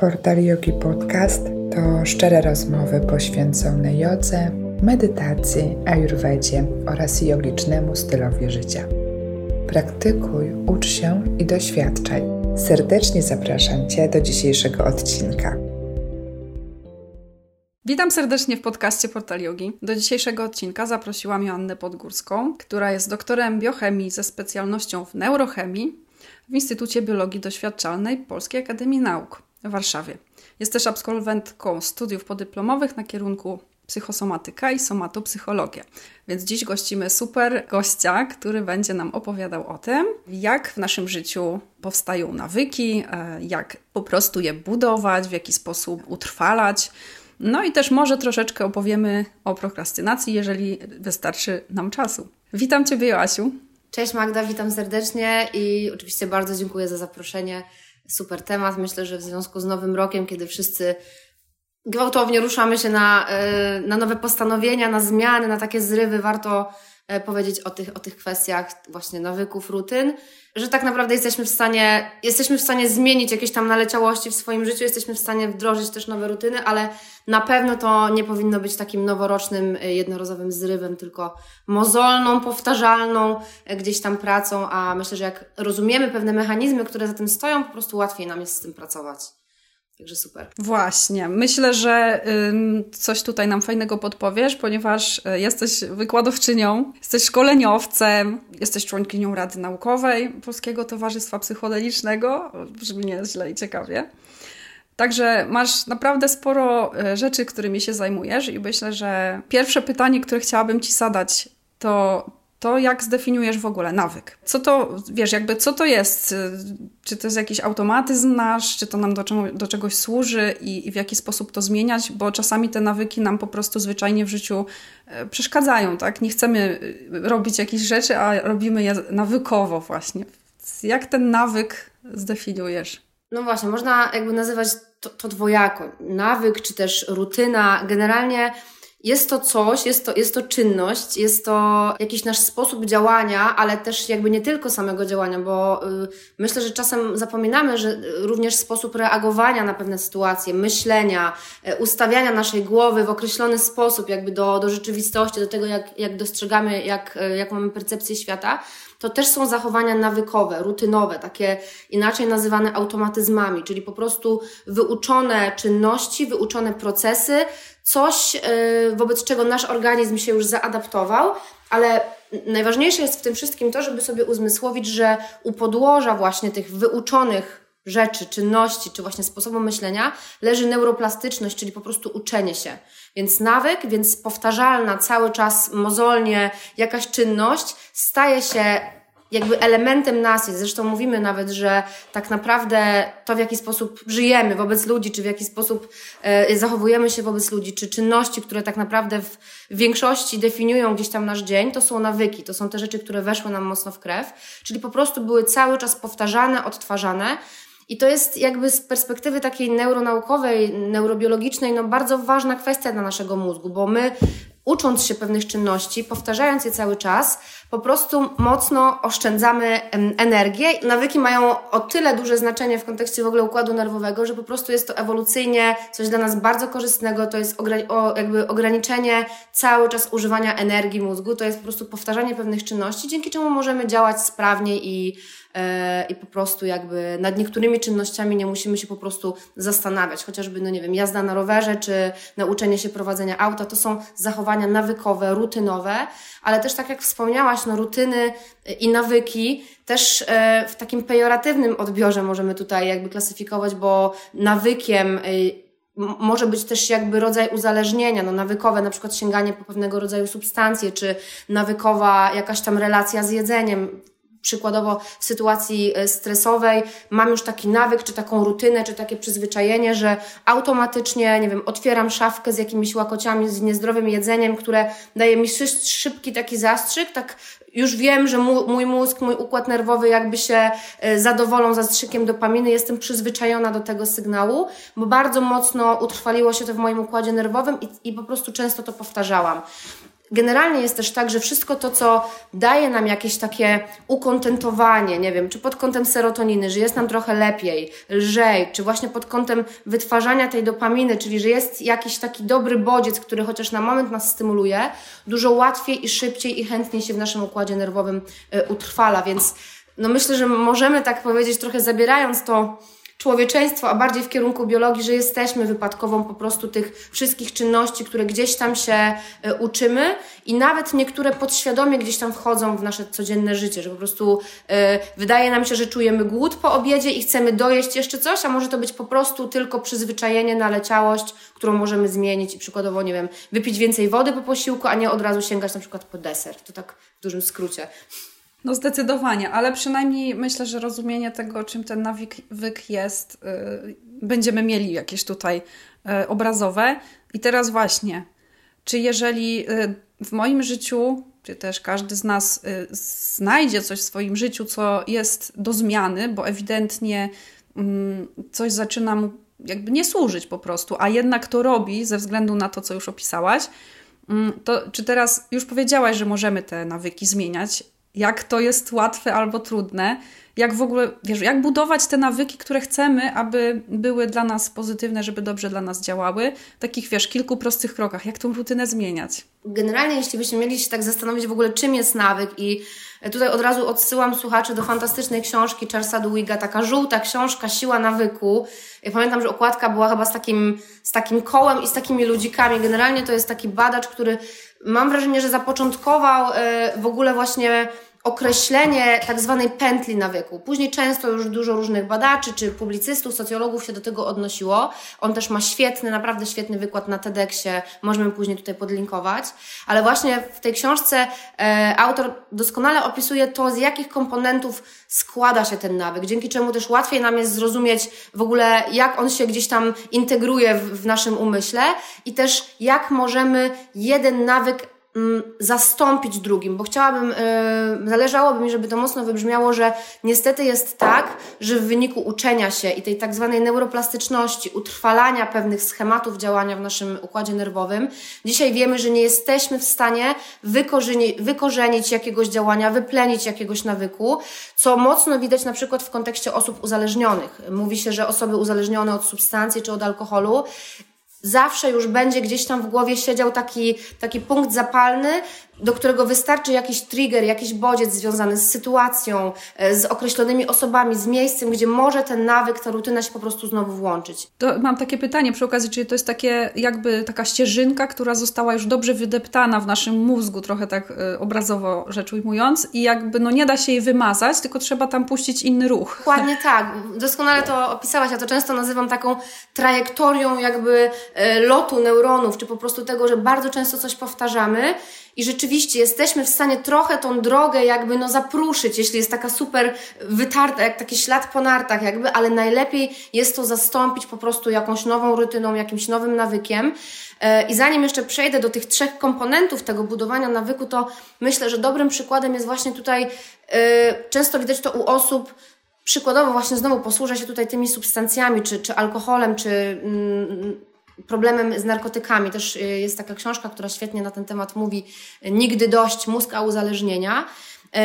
Portal Yogi Podcast to szczere rozmowy poświęcone jodze, medytacji, ayurvedzie oraz jogicznemu stylowi życia. Praktykuj, ucz się i doświadczaj. Serdecznie zapraszam Cię do dzisiejszego odcinka. Witam serdecznie w podcaście Portal Yogi. Do dzisiejszego odcinka zaprosiłam Joannę Podgórską, która jest doktorem biochemii ze specjalnością w neurochemii w Instytucie Biologii Doświadczalnej Polskiej Akademii Nauk w Warszawie. Jest też absolwentką studiów podyplomowych na kierunku psychosomatyka i somatopsychologia. Więc dziś gościmy super gościa, który będzie nam opowiadał o tym, jak w naszym życiu powstają nawyki, e, jak po prostu je budować, w jaki sposób utrwalać. No i też może troszeczkę opowiemy o prokrastynacji, jeżeli wystarczy nam czasu. Witam Ciebie, Joasiu. Cześć Magda, witam serdecznie i oczywiście bardzo dziękuję za zaproszenie super temat. Myślę, że w związku z Nowym Rokiem, kiedy wszyscy gwałtownie ruszamy się na, e, na nowe postanowienia, na zmiany, na takie zrywy, warto powiedzieć o tych, o tych kwestiach właśnie nawyków, rutyn że tak naprawdę jesteśmy w stanie, jesteśmy w stanie zmienić jakieś tam naleciałości w swoim życiu, jesteśmy w stanie wdrożyć też nowe rutyny, ale na pewno to nie powinno być takim noworocznym, y, jednorazowym zrywem, tylko mozolną, powtarzalną y, gdzieś tam pracą, a myślę, że jak rozumiemy pewne mechanizmy, które za tym stoją, po prostu łatwiej nam jest z tym pracować. Także super. Właśnie. Myślę, że coś tutaj nam fajnego podpowiesz, ponieważ y, jesteś wykładowczynią, jesteś szkoleniowcem, jesteś członkinią Rady Naukowej Polskiego Towarzystwa Psychodelicznego. Brzmi nieźle i ciekawie. Także masz naprawdę sporo y, rzeczy, którymi się zajmujesz, i myślę, że pierwsze pytanie, które chciałabym Ci zadać, to to jak zdefiniujesz w ogóle nawyk? Co to, wiesz, jakby co to jest? Czy to jest jakiś automatyzm nasz, czy to nam do, do czegoś służy i, i, w jaki sposób to zmieniać? Bo czasami te nawyki nam po prostu zwyczajnie w życiu e, przeszkadzają, tak? Nie chcemy e, robić jakichś rzeczy, a robimy je nawykowo właśnie. Jak ten nawyk zdefiniujesz? No właśnie, można jakby nazywać to, to dwojako. Nawyk, czy też rutyna. Generalnie jest to coś, jest to, jest to czynność, jest to jakiś nasz sposób działania, ale też jakby nie tylko samego działania, bo y, myślę, że czasem zapominamy, że również sposób reagowania na pewne sytuacje, myślenia, y, ustawiania naszej głowy w określony sposób, jakby do, do rzeczywistości, do tego, jak, jak dostrzegamy, jak, y, jak mamy percepcję świata, to też są zachowania nawykowe, rutynowe, takie inaczej nazywane automatyzmami, czyli po prostu wyuczone czynności, wyuczone procesy, coś, y, wobec czego nasz organizm się już zaadaptował, ale najważniejsze jest w tym wszystkim to, żeby sobie uzmysłowić, że u podłoża właśnie tych wyuczonych rzeczy, czynności, czy właśnie sposobu myślenia leży neuroplastyczność, czyli po prostu uczenie się. Więc nawyk, więc powtarzalna cały czas mozolnie jakaś czynność staje się jakby elementem nas jest. Zresztą mówimy nawet, że tak naprawdę to, w jaki sposób żyjemy wobec ludzi, czy w jaki sposób e, zachowujemy się wobec ludzi, czy czynności, które tak naprawdę w większości definiują gdzieś tam nasz dzień, to są nawyki, to są te rzeczy, które weszły nam mocno w krew, czyli po prostu były cały czas powtarzane, odtwarzane. I to jest jakby z perspektywy takiej neuronaukowej, neurobiologicznej, no bardzo ważna kwestia dla naszego mózgu, bo my ucząc się pewnych czynności, powtarzając je cały czas, po prostu mocno oszczędzamy energię. Nawyki mają o tyle duże znaczenie w kontekście w ogóle układu nerwowego, że po prostu jest to ewolucyjnie coś dla nas bardzo korzystnego, to jest jakby ograniczenie cały czas używania energii mózgu, to jest po prostu powtarzanie pewnych czynności, dzięki czemu możemy działać sprawniej i E, i po prostu jakby nad niektórymi czynnościami nie musimy się po prostu zastanawiać, chociażby, no nie wiem, jazda na rowerze czy nauczenie się prowadzenia auta, to są zachowania nawykowe, rutynowe, ale też tak jak wspomniałaś, no rutyny i nawyki też e, w takim pejoratywnym odbiorze możemy tutaj jakby klasyfikować, bo nawykiem e, może być też jakby rodzaj uzależnienia, no nawykowe, na przykład sięganie po pewnego rodzaju substancje, czy nawykowa jakaś tam relacja z jedzeniem przykładowo w sytuacji e, stresowej. Mam już taki nawyk, czy taką rutynę, czy takie przyzwyczajenie, że automatycznie, nie wiem, otwieram szafkę z jakimiś łakociami, z niezdrowym jedzeniem, które daje mi szybki taki zastrzyk, tak już wiem, że mój mózg, mój układ nerwowy jakby się e, zadowolą zastrzykiem dopaminy, jestem przyzwyczajona do tego sygnału, bo bardzo mocno utrwaliło się to w moim układzie nerwowym i, i po prostu często to powtarzałam generalnie jest też tak, że wszystko to, co daje nam jakieś takie ukontentowanie, nie wiem, czy pod kątem serotoniny, że jest nam trochę lepiej, lżej, czy właśnie pod kątem wytwarzania tej dopaminy, czyli że jest jakiś taki dobry bodziec, który chociaż na moment nas stymuluje, dużo łatwiej i szybciej i chętniej się w naszym układzie nerwowym y, utrwala, więc no myślę, że możemy tak powiedzieć, trochę zabierając to człowieczeństwo, a bardziej w kierunku biologii, że jesteśmy wypadkową po prostu tych wszystkich czynności, które gdzieś tam się e, uczymy i nawet niektóre podświadomie gdzieś tam wchodzą w nasze codzienne życie, że po prostu e, wydaje nam się, że czujemy głód po obiedzie i chcemy dojeść jeszcze coś, a może to być po prostu tylko przyzwyczajenie, naleciałość, którą możemy zmienić i przykładowo, nie wiem, wypić więcej wody po posiłku, a nie od razu sięgać na przykład po deser. To tak w dużym skrócie. No zdecydowanie, ale przynajmniej myślę, że rozumienie tego, czym ten nawyk jest, yy, będziemy mieli jakieś tutaj yy, obrazowe. I teraz właśnie, czy jeżeli yy, w moim życiu, czy też każdy z nas y, znajdzie coś w swoim życiu, co jest do zmiany, bo ewidentnie mm, coś zaczyna mu jakby nie służyć po prostu, a jednak to robi ze względu na to, co już opisałaś, mm, to czy teraz już powiedziałaś, że możemy te nawyki zmieniać, jak to jest łatwe albo trudne, jak w ogóle, wiesz, jak budować te nawyki, które chcemy, aby były dla nas pozytywne, żeby dobrze dla nas działały, takich, wiesz, kilku prostych krokach, jak tą rutynę zmieniać. Generalnie, jeśli byśmy mieli się tak zastanowić w ogóle, czym jest nawyk i tutaj od razu odsyłam słuchaczy do fantastycznej książki Charlesa Duiga, taka żółta książka Siła nawyku. Ja pamiętam, że okładka była chyba z takim, z takim kołem i z takimi ludzikami. Generalnie to jest taki badacz, który mam wrażenie, że zapoczątkował e, w ogóle właśnie określenie tak zwanej pętli nawyku. Później często już dużo różnych badaczy czy publicystów, socjologów się do tego odnosiło. On też ma świetny, naprawdę świetny wykład na TEDxie, możemy później tutaj podlinkować. Ale właśnie w tej książce e, autor doskonale opisuje to, z jakich komponentów składa się ten nawyk, dzięki czemu też łatwiej nam jest zrozumieć w ogóle, jak on się gdzieś tam integruje w, w naszym umyśle i też jak możemy jeden nawyk zastąpić drugim, bo chciałabym, yy, zależałoby mi, żeby to mocno wybrzmiało, że niestety jest tak, że w wyniku uczenia się i tej tak zwanej neuroplastyczności, utrwalania pewnych schematów działania w naszym układzie nerwowym, dzisiaj wiemy, że nie jesteśmy w stanie wykorzeni wykorzenić jakiegoś działania, wyplenić jakiegoś nawyku, co mocno widać na przykład w kontekście osób uzależnionych. Mówi się, że osoby uzależnione od substancji czy od alkoholu zawsze już będzie gdzieś tam w głowie siedział taki, taki punkt zapalny, do którego wystarczy jakiś trigger, jakiś bodziec związany z sytuacją, e, z określonymi osobami, z miejscem, gdzie może ten nawyk, ta rutyna się po prostu znowu włączyć. To mam takie pytanie przy okazji, czy to jest takie jakby taka ścieżynka, która została już dobrze wydeptana w naszym mózgu, trochę tak y, obrazowo rzecz ujmując i jakby no nie da się jej wymazać, tylko trzeba tam puścić inny ruch. Dokładnie tak. Doskonale to opisałaś. Ja to często nazywam taką trajektorią jakby y, lotu neuronów, czy po prostu tego, że bardzo często coś powtarzamy i rzeczywiście jesteśmy w stanie trochę tą drogę jakby no zapruszyć, jeśli jest taka super wytarta, jak taki ślad po nartach jakby, ale najlepiej jest to zastąpić po prostu jakąś nową rutyną, jakimś nowym nawykiem. E, I zanim jeszcze przejdę do tych trzech komponentów tego budowania nawyku, to myślę, że dobrym przykładem jest właśnie tutaj, e, często widać to u osób, przykładowo właśnie znowu posłużę się tutaj tymi substancjami, czy, czy alkoholem, czy mm, problemem z narkotykami. Też y, jest taka książka, która świetnie na ten temat mówi Nigdy dość, mózg a uzależnienia. Y,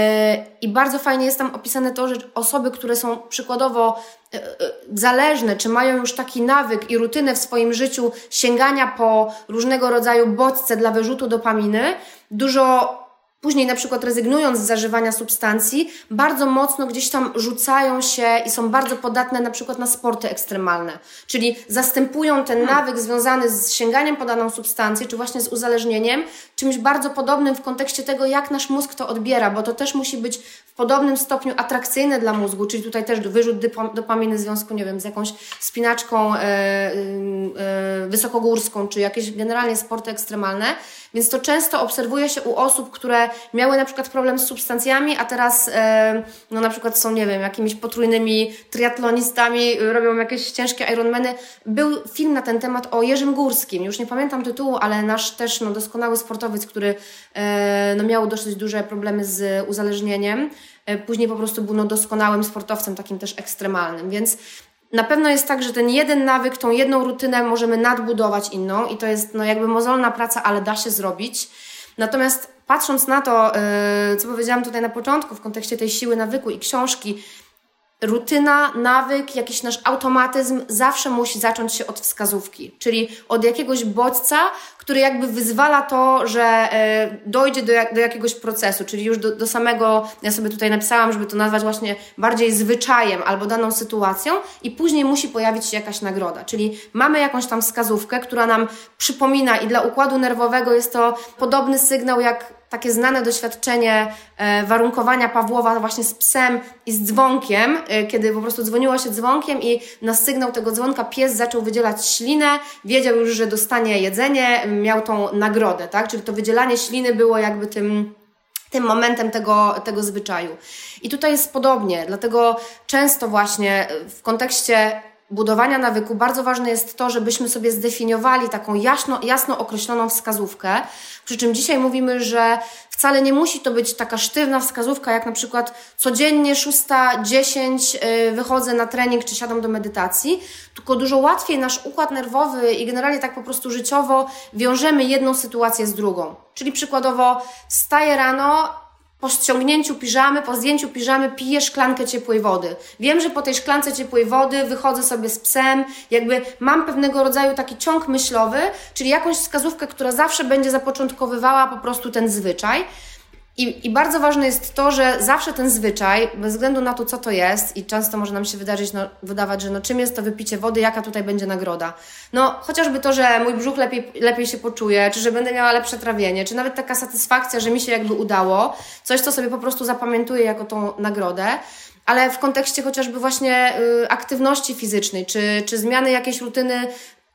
I bardzo fajnie jest tam opisane to, że osoby, które są przykładowo y, zależne, czy mają już taki nawyk i rutynę w swoim życiu sięgania po różnego rodzaju bodźce dla wyrzutu dopaminy, dużo Później na przykład rezygnując z zażywania substancji, bardzo mocno gdzieś tam rzucają się i są bardzo podatne na przykład na sporty ekstremalne. Czyli zastępują ten hmm. nawyk związany z sięganiem po daną substancję, czy właśnie z uzależnieniem, czymś bardzo podobnym w kontekście tego, jak nasz mózg to odbiera, bo to też musi być w podobnym stopniu atrakcyjne dla mózgu, czyli tutaj też wyrzut dopaminy w związku, nie wiem, z jakąś spinaczką e, e, wysokogórską, czy jakieś generalnie sporty ekstremalne. Więc to często obserwuje się u osób, które miały na przykład problem z substancjami, a teraz e, no na przykład są, nie wiem, jakimiś potrójnymi triatlonistami, robią jakieś ciężkie Ironmany. Był film na ten temat o Jerzym Górskim, już nie pamiętam tytułu, ale nasz też no, doskonały sportowiec, który e, no, miał dosyć duże problemy z uzależnieniem. E, później po prostu był no, doskonałym sportowcem, takim też ekstremalnym. Więc na pewno jest tak, że ten jeden nawyk, tą jedną rutynę możemy nadbudować inną i to jest no jakby mozolna praca, ale da się zrobić. Natomiast patrząc na to, yy, co powiedziałam tutaj na początku w kontekście tej siły nawyku i książki, rutyna, nawyk, jakiś nasz automatyzm zawsze musi zacząć się od wskazówki, czyli od jakiegoś bodźca, który jakby wyzwala to, że e, dojdzie do, do jakiegoś procesu, czyli już do, do samego, ja sobie tutaj napisałam, żeby to nazwać właśnie bardziej zwyczajem albo daną sytuacją i później musi pojawić się jakaś nagroda, czyli mamy jakąś tam wskazówkę, która nam przypomina i dla układu nerwowego jest to podobny sygnał jak takie znane doświadczenie e, warunkowania Pawłowa właśnie z psem i z dzwonkiem, e, kiedy po prostu dzwoniło się dzwonkiem i na sygnał tego dzwonka pies zaczął wydzielać ślinę, wiedział już, że dostanie jedzenie, miał tą nagrodę, tak? Czyli to wydzielanie śliny było jakby tym tym momentem tego, tego zwyczaju. I tutaj jest podobnie, dlatego często właśnie w kontekście budowania nawyku bardzo ważne jest to, żebyśmy sobie zdefiniowali taką jasno, jasno określoną wskazówkę. Przy czym dzisiaj mówimy, że wcale nie musi to być taka sztywna wskazówka, jak na przykład codziennie 6.10 y, wychodzę na trening czy siadam do medytacji, tylko dużo łatwiej nasz układ nerwowy i generalnie tak po prostu życiowo wiążemy jedną sytuację z drugą. Czyli przykładowo wstaję rano, po ściągnięciu piżamy, po zdjęciu piżamy piję szklankę ciepłej wody. Wiem, że po tej szklance ciepłej wody wychodzę sobie z psem, jakby mam pewnego rodzaju taki ciąg myślowy, czyli jakąś wskazówkę, która zawsze będzie zapoczątkowywała po prostu ten zwyczaj. I, I bardzo ważne jest to, że zawsze ten zwyczaj, bez względu na to, co to jest, i często może nam się wydarzyć, no, wydawać, że no, czym jest to wypicie wody, jaka tutaj będzie nagroda. No, chociażby to, że mój brzuch lepiej, lepiej się poczuje, czy że będę miała lepsze trawienie, czy nawet taka satysfakcja, że mi się jakby udało, coś, co sobie po prostu zapamiętuję jako tą nagrodę, ale w kontekście chociażby właśnie y, aktywności fizycznej, czy, czy zmiany jakiejś rutyny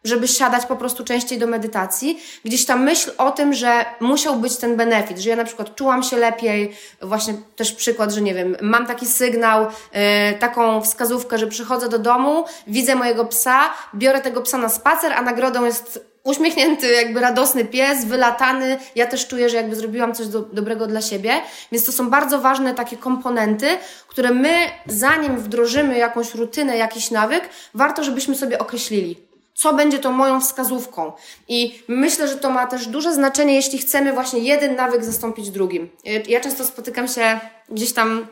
żeby siadać po prostu częściej do medytacji, gdzieś ta myśl o tym, że musiał być ten benefit, że ja na przykład czułam się lepiej, właśnie też przykład, że nie wiem, mam taki sygnał, yy, taką wskazówkę, że przychodzę do domu, widzę mojego psa, biorę tego psa na spacer, a nagrodą jest uśmiechnięty, jakby radosny pies, wylatany. Ja też czuję, że jakby zrobiłam coś do, dobrego dla siebie. Więc to są bardzo ważne takie komponenty, które my, zanim wdrożymy jakąś rutynę, jakiś nawyk, warto, żebyśmy sobie określili co będzie tą moją wskazówką. I myślę, że to ma też duże znaczenie, jeśli chcemy właśnie jeden nawyk zastąpić drugim. Ja często spotykam się gdzieś tam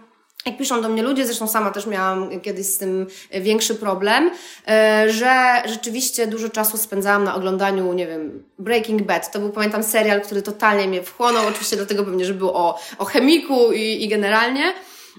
jak piszą do mnie ludzie, zresztą sama też miałam kiedyś z tym większy problem, e, że rzeczywiście dużo czasu spędzałam na oglądaniu, nie wiem, Breaking Bad. To był, pamiętam, serial, który totalnie mnie wchłonął, oczywiście dlatego pewnie, że był o, o chemiku i, i generalnie.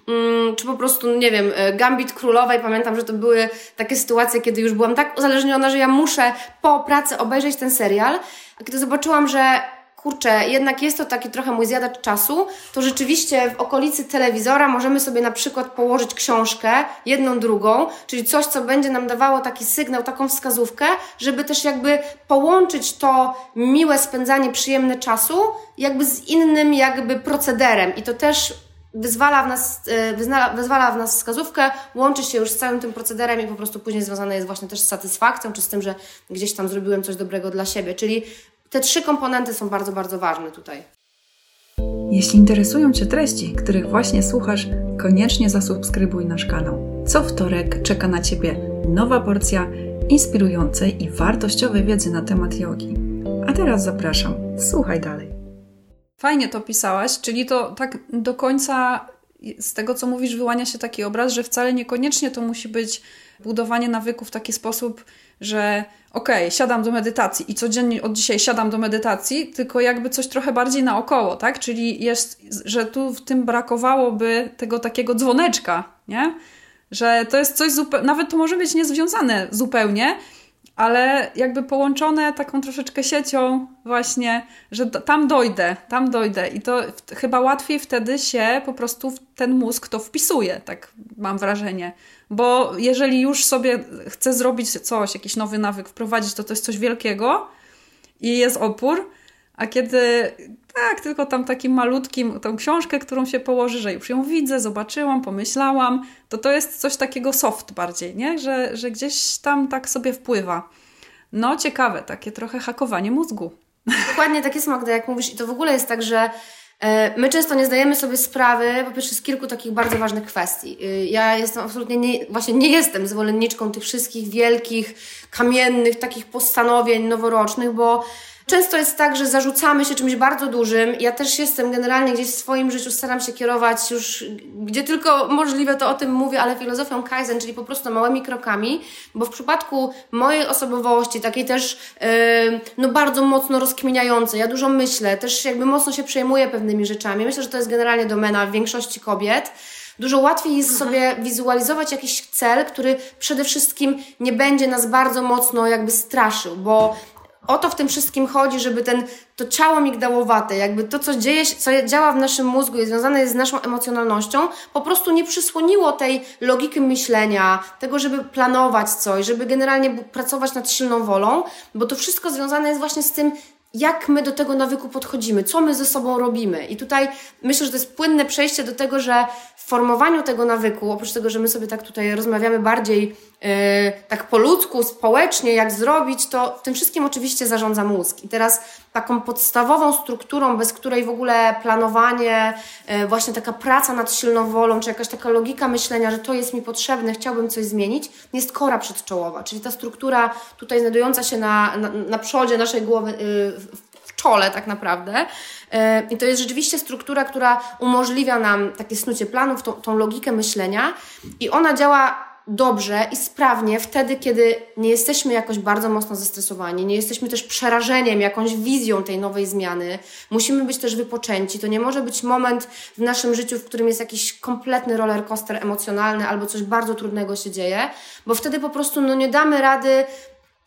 Mm, czy po prostu, nie wiem, e, Gambit Królowej. Pamiętam, że to były takie sytuacje, kiedy już byłam tak uzależniona, że ja muszę po pracy obejrzeć ten serial. A kiedy zobaczyłam, że kurczę, jednak jest to taki trochę mój zjadacz czasu, to rzeczywiście w okolicy telewizora możemy sobie na przykład położyć książkę, jedną, drugą, czyli coś, co będzie nam dawało taki sygnał, taką wskazówkę, żeby też jakby połączyć to miłe spędzanie, przyjemne czasu, jakby z innym jakby procederem. I to też wyzwala w nas, e, wyzwala, wyzwala w nas wskazówkę, łączy się już z całym tym procederem i po prostu później związane jest właśnie też z satysfakcją, czy z tym, że gdzieś tam zrobiłem coś dobrego dla siebie. Czyli te trzy komponenty są bardzo, bardzo ważne tutaj. Jeśli interesują Cię treści, których właśnie słuchasz, koniecznie zasubskrybuj nasz kanał. Co wtorek czeka na Ciebie nowa porcja inspirującej i wartościowej wiedzy na temat jogi. A teraz zapraszam, słuchaj dalej. Fajnie to pisałaś, czyli to tak do końca z tego, co mówisz, wyłania się taki obraz, że wcale niekoniecznie to musi być budowanie nawyków w taki sposób, że okej, okay, siadam do medytacji i codziennie od dzisiaj siadam do medytacji, tylko jakby coś trochę bardziej naokoło, tak? Czyli jest, że tu w tym brakowałoby tego takiego dzwoneczka, nie? Że to jest coś zupełnie, nawet to może być niezwiązane zupełnie, ale jakby połączone taką troszeczkę siecią właśnie, że tam dojdę, tam dojdę i to chyba łatwiej wtedy się po prostu ten mózg to wpisuje, tak mam wrażenie. Bo jeżeli już sobie chcę zrobić coś, jakiś nowy nawyk wprowadzić, to to jest coś wielkiego i jest opór, a kiedy tak, tylko tam takim malutkim, tą książkę, którą się położy, że już ją widzę, zobaczyłam, pomyślałam, to to jest coś takiego soft bardziej, nie? Że, że gdzieś tam tak sobie wpływa. No ciekawe, takie trochę hakowanie mózgu. Dokładnie tak jest jak mówisz i to w ogóle jest tak, że e, My często nie zdajemy sobie sprawy, po pierwsze, z kilku takich bardzo ważnych kwestii. Y, ja jestem absolutnie, nie, właśnie nie jestem zwolenniczką tych wszystkich wielkich, kamiennych, takich postanowień noworocznych, bo Często jest tak, że zarzucamy się czymś bardzo dużym. Ja też jestem generalnie gdzieś w swoim życiu, staram się kierować już, gdzie tylko możliwe, to o tym mówię, ale filozofią Kaizen, czyli po prostu małymi krokami, bo w przypadku mojej osobowości, takiej też yy, no bardzo mocno rozkminiającej, ja dużo myślę, też jakby mocno się przejmuję pewnymi rzeczami. Myślę, że to jest generalnie domena większości kobiet. Dużo łatwiej jest mhm. sobie wizualizować jakiś cel, który przede wszystkim nie będzie nas bardzo mocno jakby straszył, bo o to w tym wszystkim chodzi, żeby ten, to ciało migdałowate, jakby to, co dzieje się, co działa w naszym mózgu i związane jest z naszą emocjonalnością, po prostu nie przysłoniło tej logiki myślenia, tego, żeby planować coś, żeby generalnie pracować nad silną wolą, bo to wszystko związane jest właśnie z tym, jak my do tego nawyku podchodzimy, co my ze sobą robimy. I tutaj myślę, że to jest płynne przejście do tego, że w formowaniu tego nawyku, oprócz tego, że my sobie tak tutaj rozmawiamy bardziej yy, tak po ludzku, społecznie, jak zrobić, to tym wszystkim oczywiście zarządza mózg. I teraz taką podstawową strukturą, bez której w ogóle planowanie, yy, właśnie taka praca nad silną wolą, czy jakaś taka logika myślenia, że to jest mi potrzebne, chciałbym coś zmienić, jest kora przedczołowa, czyli ta struktura tutaj znajdująca się na, na, na przodzie naszej głowy, yy, w czole tak naprawdę. E, I to jest rzeczywiście struktura, która umożliwia nam takie snucie planów, tą, tą logikę myślenia i ona działa dobrze i sprawnie wtedy, kiedy nie jesteśmy jakoś bardzo mocno zestresowani, nie jesteśmy też przerażeniem, jakąś wizją tej nowej zmiany. Musimy być też wypoczęci. To nie może być moment w naszym życiu, w którym jest jakiś kompletny roller coaster emocjonalny albo coś bardzo trudnego się dzieje, bo wtedy po prostu no, nie damy rady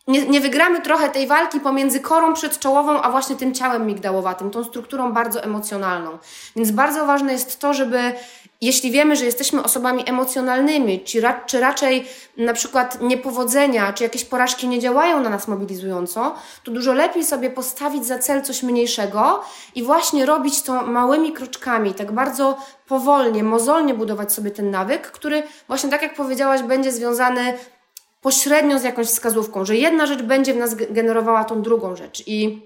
nie, nie wygramy trochę tej walki pomiędzy korą przedczołową, a właśnie tym ciałem migdałowatym, tą strukturą bardzo emocjonalną. Więc bardzo ważne jest to, żeby jeśli wiemy, że jesteśmy osobami emocjonalnymi, czy, ra, czy raczej na przykład niepowodzenia, czy jakieś porażki nie działają na nas mobilizująco, to dużo lepiej sobie postawić za cel coś mniejszego i właśnie robić to małymi kroczkami, tak bardzo powolnie, mozolnie budować sobie ten nawyk, który właśnie tak jak powiedziałaś, będzie związany pośrednio z jakąś wskazówką, że jedna rzecz będzie w nas generowała tą drugą rzecz. I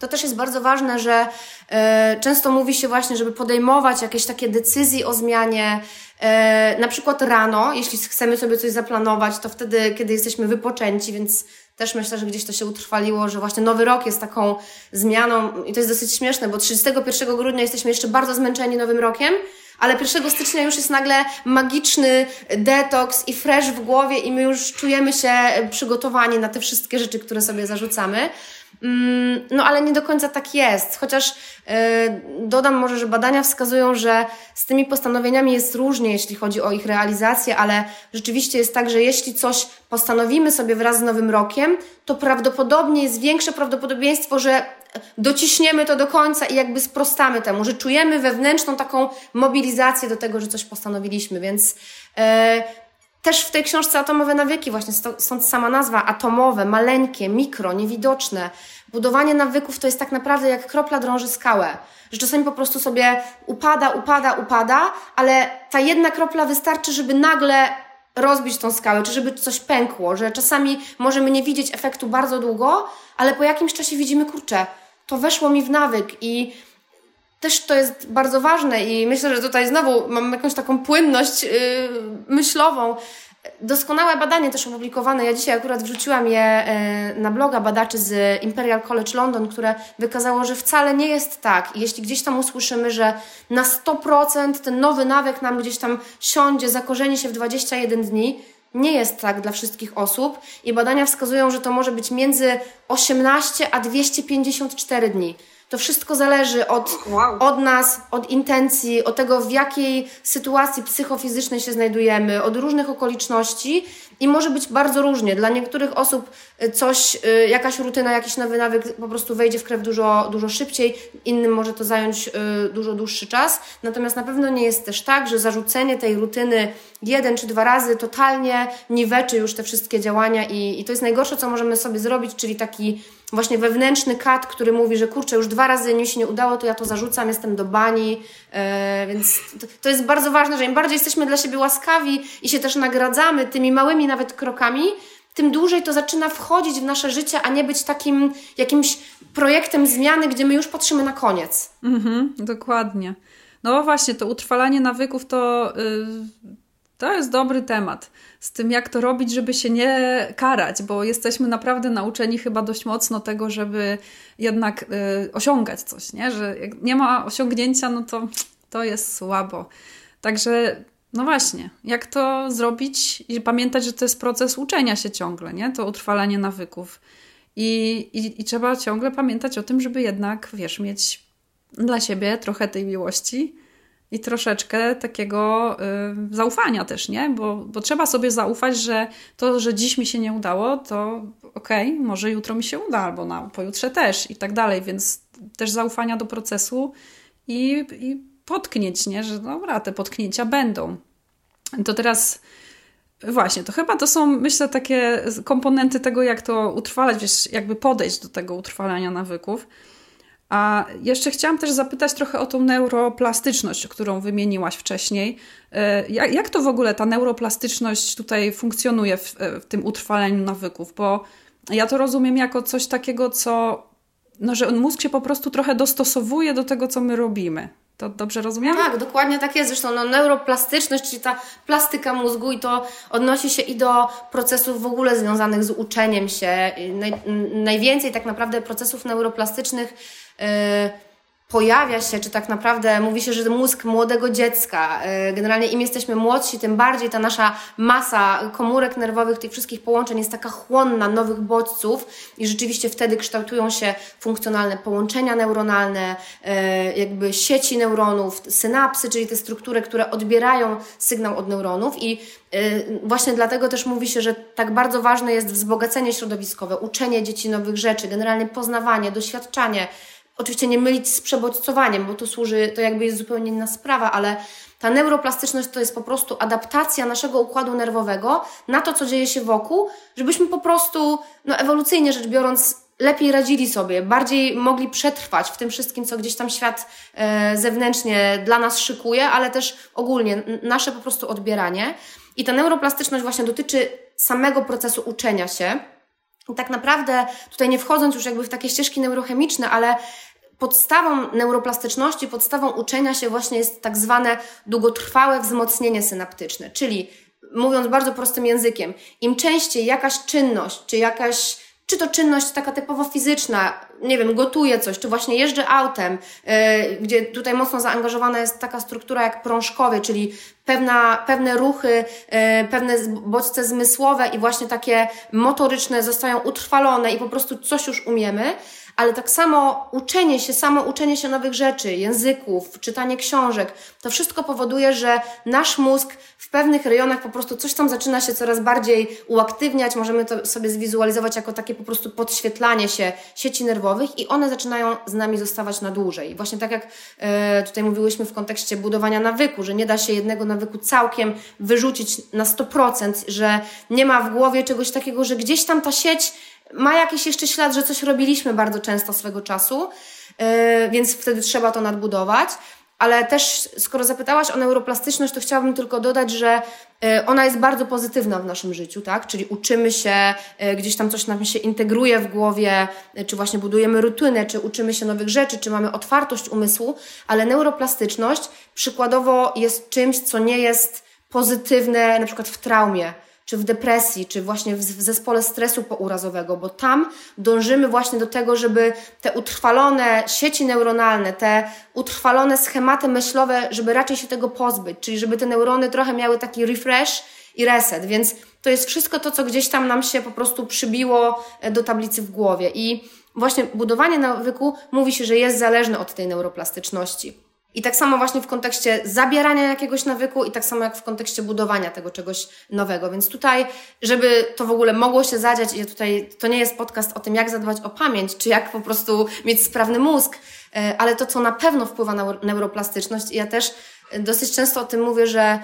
to też jest bardzo ważne, że e, często mówi się właśnie, żeby podejmować jakieś takie decyzje o zmianie, e, na przykład rano, jeśli chcemy sobie coś zaplanować, to wtedy, kiedy jesteśmy wypoczęci, więc też myślę, że gdzieś to się utrwaliło, że właśnie nowy rok jest taką zmianą i to jest dosyć śmieszne, bo 31 grudnia jesteśmy jeszcze bardzo zmęczeni nowym rokiem, ale 1 stycznia już jest nagle magiczny detoks i fresh w głowie i my już czujemy się przygotowani na te wszystkie rzeczy, które sobie zarzucamy. Mm, no ale nie do końca tak jest, chociaż yy, dodam może, że badania wskazują, że z tymi postanowieniami jest różnie, jeśli chodzi o ich realizację, ale rzeczywiście jest tak, że jeśli coś postanowimy sobie wraz z Nowym Rokiem, to prawdopodobnie jest większe prawdopodobieństwo, że dociśniemy to do końca i jakby sprostamy temu, że czujemy wewnętrzną taką mobilizację do tego, że coś postanowiliśmy, więc e, też w tej książce Atomowe nawyki, właśnie stąd sama nazwa, atomowe, maleńkie, mikro, niewidoczne. Budowanie nawyków to jest tak naprawdę jak kropla drąży skałę. Że czasami po prostu sobie upada, upada, upada, ale ta jedna kropla wystarczy, żeby nagle rozbić tą skałę, czy żeby coś pękło, że czasami możemy nie widzieć efektu bardzo długo, ale po jakimś czasie widzimy, kurczę, to weszło mi w nawyk i też to jest bardzo ważne i myślę, że tutaj znowu mam jakąś taką płynność yy, myślową. Doskonałe badanie też opublikowane, ja dzisiaj akurat wrzuciłam je yy, na bloga badaczy z Imperial College London, które wykazało, że wcale nie jest tak. I jeśli gdzieś tam usłyszymy, że na 100% ten nowy nawyk nam gdzieś tam siądzie, zakorzeni się w 21 dni, nie jest tak dla wszystkich osób i badania wskazują, że to może być między 18 a 254 dni. To wszystko zależy od, wow. od nas, od intencji, od tego, w jakiej sytuacji psychofizycznej się znajdujemy, od różnych okoliczności i może być bardzo różnie. Dla niektórych osób y, coś, y, jakaś rutyna, jakiś nowy nawyk po prostu wejdzie w krew dużo, dużo szybciej, innym może to zająć y, dużo dłuższy czas. Natomiast na pewno nie jest też tak, że zarzucenie tej rutyny jeden czy dwa razy totalnie niweczy już te wszystkie działania i, i to jest najgorsze, co możemy sobie zrobić, czyli taki właśnie wewnętrzny kat, który mówi, że kurczę, już dwa razy mi się nie udało, to ja to zarzucam, jestem do bani, yy, więc to, to, jest bardzo ważne, że im bardziej jesteśmy dla siebie łaskawi i się też nagradzamy tymi małymi nawet krokami, tym dłużej to zaczyna wchodzić w nasze życie, a nie być takim jakimś projektem zmiany, gdzie my już patrzymy na koniec. Mhm, dokładnie. No właśnie, to utrwalanie nawyków to... Yy To jest dobry temat. Z tym, jak to robić, żeby się nie karać, bo jesteśmy naprawdę nauczeni chyba dość mocno tego, żeby jednak y, osiągać coś, nie? Że jak nie ma osiągnięcia, no to to jest słabo. Także no właśnie, jak to zrobić i pamiętać, że to jest proces uczenia się ciągle, nie? To utrwalanie nawyków. I, i, I trzeba ciągle pamiętać o tym, żeby jednak, wiesz, mieć dla siebie trochę tej miłości i troszeczkę takiego y, zaufania też, nie? Bo, bo trzeba sobie zaufać, że to, że dziś mi się nie udało, to okej, okay, może jutro mi się uda, albo na pojutrze też i tak dalej, więc też zaufania do procesu i, i potknięć, nie? Że dobra, te potknięcia będą. To teraz właśnie, to chyba to są, myślę, takie komponenty tego, jak to utrwalać, wiesz, jakby podejść do tego utrwalania nawyków. A jeszcze chciałam też zapytać trochę o tą neuroplastyczność, którą wymieniłaś wcześniej. E, jak, to w ogóle ta neuroplastyczność tutaj funkcjonuje w, e, w, tym utrwalaniu nawyków? Bo ja to rozumiem jako coś takiego, co, no, że mózg się po prostu trochę dostosowuje do tego, co my robimy. To dobrze rozumiem? Tak, dokładnie tak jest. Zresztą no, neuroplastyczność, czyli ta plastyka mózgu i to odnosi się i do procesów w ogóle związanych z uczeniem się. Naj, najwięcej tak naprawdę procesów neuroplastycznych pojawia się, czy tak naprawdę mówi się, że mózg młodego dziecka, e, generalnie im jesteśmy młodsi, tym bardziej ta nasza masa komórek nerwowych, tych wszystkich połączeń jest taka chłonna nowych bodźców i rzeczywiście wtedy kształtują się funkcjonalne połączenia neuronalne, e, jakby sieci neuronów, synapsy, czyli te struktury, które odbierają sygnał od neuronów i e, właśnie dlatego też mówi się, że tak bardzo ważne jest wzbogacenie środowiskowe, uczenie dzieci nowych rzeczy, generalnie poznawanie, doświadczanie, oczywiście nie mylić z przebodźcowaniem, bo to służy, to jakby jest zupełnie inna sprawa, ale ta neuroplastyczność to jest po prostu adaptacja naszego układu nerwowego na to, co dzieje się wokół, żebyśmy po prostu, no ewolucyjnie rzecz biorąc, lepiej radzili sobie, bardziej mogli przetrwać w tym wszystkim, co gdzieś tam świat e, zewnętrznie dla nas szykuje, ale też ogólnie nasze po prostu odbieranie. I ta neuroplastyczność właśnie dotyczy samego procesu uczenia się. Tak naprawdę, tutaj nie wchodząc już jakby w takie ścieżki neurochemiczne, ale podstawą neuroplastyczności, podstawą uczenia się właśnie jest tak zwane długotrwałe wzmocnienie synaptyczne, czyli mówiąc bardzo prostym językiem, im częściej jakaś czynność, czy jakaś czy to czynność taka typowo fizyczna, nie wiem, gotuję coś, czy właśnie jeżdżę autem, yy, gdzie tutaj mocno zaangażowana jest taka struktura jak prążkowie, czyli pewna, pewne ruchy, yy, pewne bodźce zmysłowe i właśnie takie motoryczne zostają utrwalone i po prostu coś już umiemy ale tak samo uczenie się, samo uczenie się nowych rzeczy, języków, czytanie książek, to wszystko powoduje, że nasz mózg w pewnych rejonach po prostu coś tam zaczyna się coraz bardziej uaktywniać, możemy to sobie zwizualizować jako takie po prostu podświetlanie się sieci nerwowych i one zaczynają z nami zostawać na dłużej. Właśnie tak jak e, tutaj mówiłyśmy w kontekście budowania nawyku, że nie da się jednego nawyku całkiem wyrzucić na 100%, że nie ma w głowie czegoś takiego, że gdzieś tam ta sieć ma jakiś jeszcze ślad, że coś robiliśmy bardzo często swego czasu, yy, więc wtedy trzeba to nadbudować. Ale też, skoro zapytałaś o neuroplastyczność, to chciałabym tylko dodać, że yy, ona jest bardzo pozytywna w naszym życiu, tak? Czyli uczymy się, yy, gdzieś tam coś nam się integruje w głowie, czy właśnie budujemy rutynę, czy uczymy się nowych rzeczy, czy mamy otwartość umysłu, ale neuroplastyczność przykładowo jest czymś, co nie jest pozytywne na przykład w traumie czy w depresji, czy właśnie w, zespole stresu pourazowego, bo tam dążymy właśnie do tego, żeby te utrwalone sieci neuronalne, te utrwalone schematy myślowe, żeby raczej się tego pozbyć, czyli żeby te neurony trochę miały taki refresh i reset, więc to jest wszystko to, co gdzieś tam nam się po prostu przybiło e, do tablicy w głowie i właśnie budowanie nawyku mówi się, że jest zależne od tej neuroplastyczności. I tak samo właśnie w kontekście zabierania jakiegoś nawyku i tak samo jak w kontekście budowania tego czegoś nowego. Więc tutaj, żeby to w ogóle mogło się zadziać, i tutaj to nie jest podcast o tym, jak zadbać o pamięć, czy jak po prostu mieć sprawny mózg, e, ale to, co na pewno wpływa na neuroplastyczność. I ja też dosyć często o tym mówię, że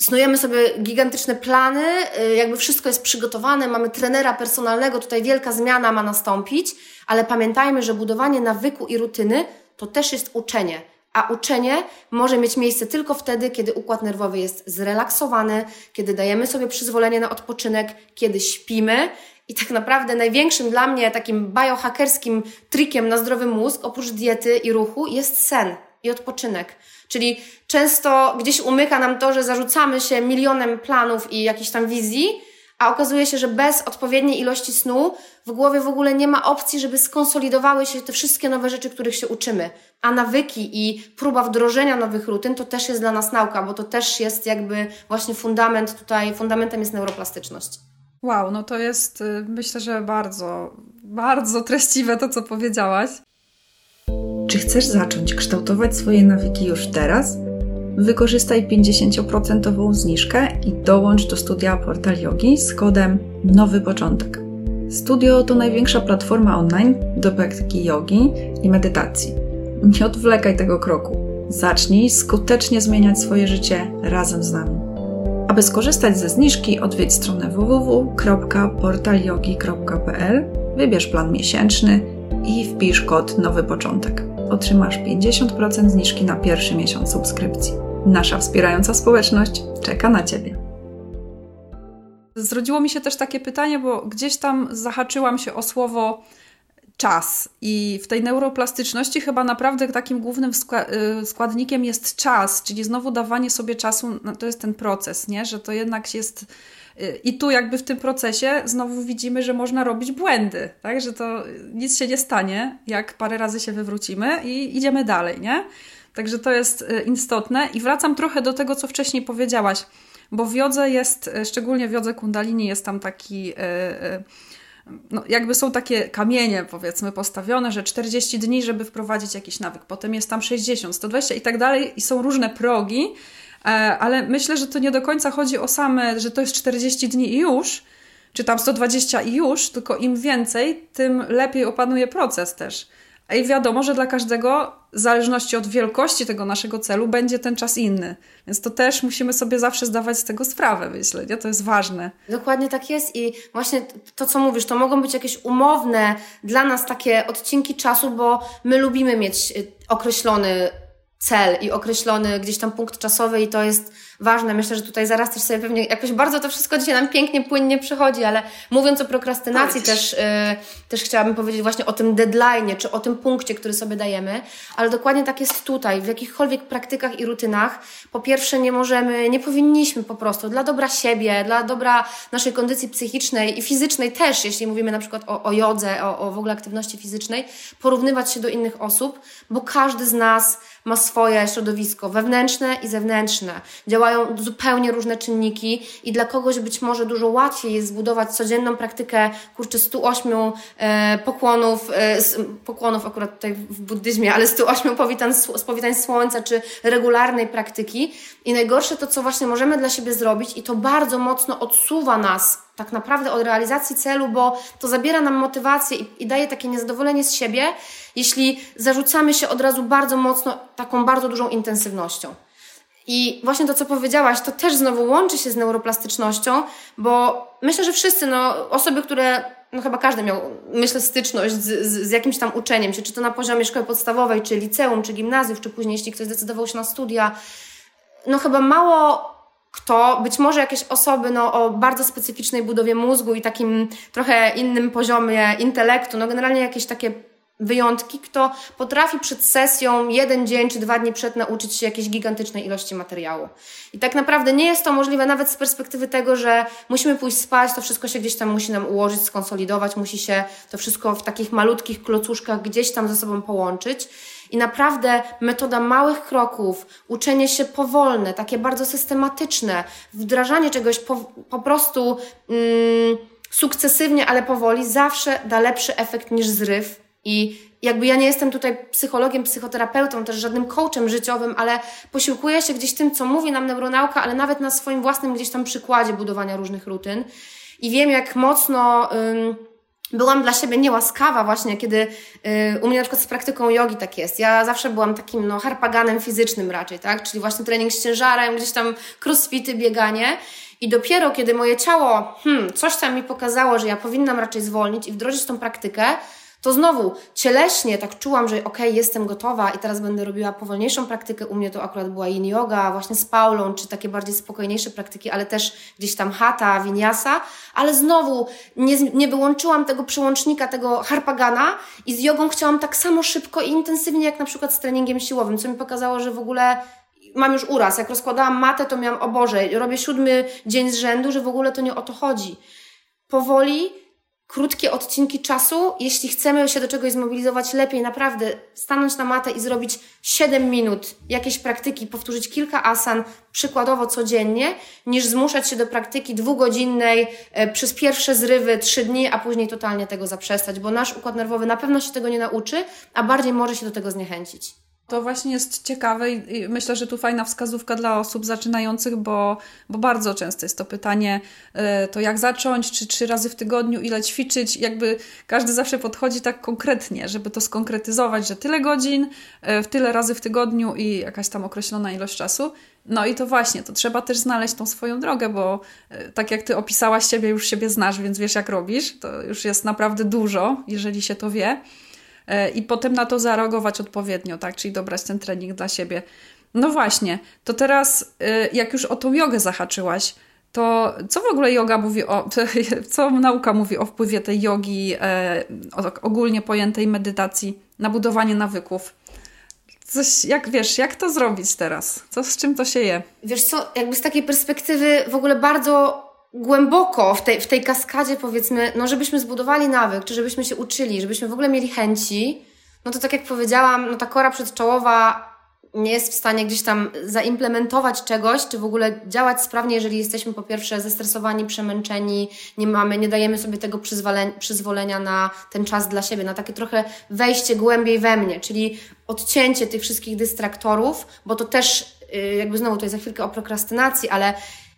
snujemy sobie gigantyczne plany, e, jakby wszystko jest przygotowane, mamy trenera personalnego, tutaj wielka zmiana ma nastąpić, ale pamiętajmy, że budowanie nawyku i rutyny to też jest uczenie a uczenie może mieć miejsce tylko wtedy, kiedy układ nerwowy jest zrelaksowany, kiedy dajemy sobie przyzwolenie na odpoczynek, kiedy śpimy. I tak naprawdę największym dla mnie takim biohackerskim trikiem na zdrowy mózg, oprócz diety i ruchu, jest sen. i odpoczynek. Czyli często gdzieś umyka nam to, że zarzucamy się milionem planów i jakichś tam wizji, a okazuje się, że bez odpowiedniej ilości snu w głowie w ogóle nie ma opcji, żeby skonsolidowały się te wszystkie nowe rzeczy, których się uczymy. A nawyki i próba wdrożenia nowych rutyn to też jest dla nas nauka, bo to też jest jakby właśnie fundament tutaj, fundamentem jest neuroplastyczność. Wow, no to jest y, myślę, że bardzo, bardzo treściwe to, co powiedziałaś. Czy chcesz zacząć kształtować swoje nawyki już teraz? Wykorzystaj 50% zniżkę i dołącz do studia Portal Yogi z kodem Nowy Początek. Studio to największa platforma online do praktyki jogi i medytacji. Nie odwlekaj tego kroku. Zacznij skutecznie zmieniać swoje życie razem z nami. Aby skorzystać ze zniżki, odwiedź stronę www.portalyogi.pl, wybierz plan miesięczny i wpisz kod Nowy Początek. Otrzymasz 50% zniżki na pierwszy miesiąc subskrypcji. Nasza wspierająca społeczność czeka na Ciebie. Zrodziło mi się też takie pytanie, bo gdzieś tam zahaczyłam się o słowo czas. I w tej neuroplastyczności chyba naprawdę takim głównym y, składnikiem jest czas, czyli znowu dawanie sobie czasu, no to jest ten proces, nie? że to jednak jest. Y, I tu jakby w tym procesie znowu widzimy, że można robić błędy, tak? że to nic się nie stanie, jak parę razy się wywrócimy i idziemy dalej, nie? Także to jest y, istotne. I wracam trochę do tego, co wcześniej powiedziałaś, bo w jodze jest, szczególnie w jodze kundalini jest tam taki... Yy, no, jakby są takie kamienie, powiedzmy, postawione, że 40 dni, żeby wprowadzić jakiś nawyk, potem jest tam 60, 120 i tak dalej, i są różne progi, e, ale myślę, że to nie do końca chodzi o same, że to jest 40 dni i już, czy tam 120 i już, tylko im więcej, tym lepiej opanuje proces też. I wiadomo, że dla każdego, w zależności od wielkości tego naszego celu, będzie ten czas inny. Więc to też musimy sobie zawsze zdawać z tego sprawę, myślę, nie? To jest ważne. Dokładnie tak jest i właśnie to, co mówisz, to mogą być jakieś umowne dla nas takie odcinki czasu, bo my lubimy mieć y, określony cel i określony gdzieś tam punkt czasowy i to jest ważne. Myślę, że tutaj zaraz też sobie pewnie jakoś bardzo to wszystko dzisiaj nam pięknie, płynnie przychodzi, ale mówiąc o prokrastynacji też, yy, też chciałabym powiedzieć właśnie o tym deadline, czy o tym punkcie, który sobie dajemy, ale dokładnie tak jest tutaj, w jakichkolwiek praktykach i rutynach. Po pierwsze nie możemy, nie powinniśmy po prostu dla dobra siebie, dla dobra naszej kondycji psychicznej i fizycznej też, jeśli mówimy na przykład o, o jodze, o, o w ogóle aktywności fizycznej, porównywać się do innych osób, bo każdy z nas ma swoje środowisko wewnętrzne i zewnętrzne. Działają zupełnie różne czynniki i dla kogoś być może dużo łatwiej jest zbudować codzienną praktykę, kurczę, 108 e, pokłonów, e, pokłonów akurat tutaj w buddyzmie, ale 108 powitań, powitań słońca, czy regularnej praktyki. I najgorsze to, co właśnie możemy dla siebie zrobić i to bardzo mocno odsuwa nas tak naprawdę od realizacji celu, bo to zabiera nam motywację i, i, daje takie niezadowolenie z siebie, jeśli zarzucamy się od razu bardzo mocno taką bardzo dużą intensywnością. I właśnie to, co powiedziałaś, to też znowu łączy się z neuroplastycznością, bo myślę, że wszyscy, no, osoby, które, no chyba każdy miał, myślę, styczność z, z, z jakimś tam uczeniem się, czy to na poziomie szkoły podstawowej, czy liceum, czy gimnazjów, czy później, jeśli ktoś zdecydował się na studia, no chyba mało kto, być może jakieś osoby no, o bardzo specyficznej budowie mózgu i takim trochę innym poziomie intelektu, no generalnie jakieś takie wyjątki, kto potrafi przed sesją jeden dzień czy dwa dni przed nauczyć się jakiejś gigantycznej ilości materiału. I tak naprawdę nie jest to możliwe nawet z perspektywy tego, że musimy pójść spać, to wszystko się gdzieś tam musi nam ułożyć, skonsolidować, musi się to wszystko w takich malutkich klocuszkach gdzieś tam ze sobą połączyć. I naprawdę metoda małych kroków, uczenie się powolne, takie bardzo systematyczne, wdrażanie czegoś po, po prostu mm, sukcesywnie, ale powoli, zawsze da lepszy efekt niż zryw. I jakby ja nie jestem tutaj psychologiem, psychoterapeutą, też żadnym coachem życiowym, ale posiłkuję się gdzieś tym, co mówi nam neuronauka, ale nawet na swoim własnym gdzieś tam przykładzie budowania różnych rutyn. I wiem, jak mocno byłam dla siebie niełaskawa właśnie, kiedy yy, u mnie na przykład z praktyką jogi tak jest. Ja zawsze byłam takim no, harpaganem fizycznym raczej, tak? Czyli właśnie trening z ciężarem, gdzieś tam crossfity, bieganie. I dopiero kiedy moje ciało, hmm, coś tam mi pokazało, że ja powinnam raczej zwolnić i wdrożyć tą praktykę, to znowu cieleśnie tak czułam, że okej, okay, jestem gotowa i teraz będę robiła powolniejszą praktykę. U mnie to akurat była yin yoga, właśnie z Paulą, czy takie bardziej spokojniejsze praktyki, ale też gdzieś tam hatha, vinyasa, ale znowu nie, nie wyłączyłam tego przełącznika, tego harpagana i z jogą chciałam tak samo szybko i intensywnie, jak na przykład z treningiem siłowym, co mi pokazało, że w ogóle mam już uraz. Jak rozkładałam matę, to miałam, o Boże, robię siódmy dzień z rzędu, że w ogóle to nie o to chodzi. Powoli, krótkie odcinki czasu, jeśli chcemy się do czegoś zmobilizować lepiej, naprawdę stanąć na matę i zrobić 7 minut jakiejś praktyki, powtórzyć kilka asan przykładowo codziennie, niż zmuszać się do praktyki dwugodzinnej e, przez pierwsze zrywy, trzy dni, a później totalnie tego zaprzestać, bo nasz układ nerwowy na pewno się tego nie nauczy, a bardziej może się do tego zniechęcić. To właśnie jest ciekawe i myślę, że tu fajna wskazówka dla osób zaczynających, bo, bo bardzo często jest to pytanie, e, to jak zacząć, czy trzy razy w tygodniu, ile ćwiczyć. Jakby każdy zawsze podchodzi tak konkretnie, żeby to skonkretyzować, że tyle godzin, e, w tyle razy w tygodniu i jakaś tam określona ilość czasu. No i to właśnie, to trzeba też znaleźć tą swoją drogę, bo e, tak jak ty opisałaś siebie, już siebie znasz, więc wiesz jak robisz. To już jest naprawdę dużo, jeżeli się to wie. E, i potem na to zareagować odpowiednio, tak? Czyli dobrać ten trening dla siebie. No właśnie, to teraz, e, jak już o tą jogę zahaczyłaś, to co w ogóle yoga mówi o, co nauka mówi o wpływie tej jogi, e, ogólnie pojętej medytacji na budowanie nawyków? Coś, jak wiesz, jak to zrobić teraz? Co, z czym to się je? Wiesz co, jakby z takiej perspektywy w ogóle bardzo głęboko w tej, w tej kaskadzie, powiedzmy, no żebyśmy zbudowali nawyk, czy żebyśmy się uczyli, żebyśmy w ogóle mieli chęci, no to tak jak powiedziałam, no ta kora przedczołowa nie jest w stanie gdzieś tam zaimplementować czegoś, czy w ogóle działać sprawnie, jeżeli jesteśmy po pierwsze zestresowani, przemęczeni, nie mamy, nie dajemy sobie tego przyzwolenia na ten czas dla siebie, na takie trochę wejście głębiej we mnie, czyli odcięcie tych wszystkich dystraktorów, bo to też y, jakby znowu to jest za chwilkę o prokrastynacji, ale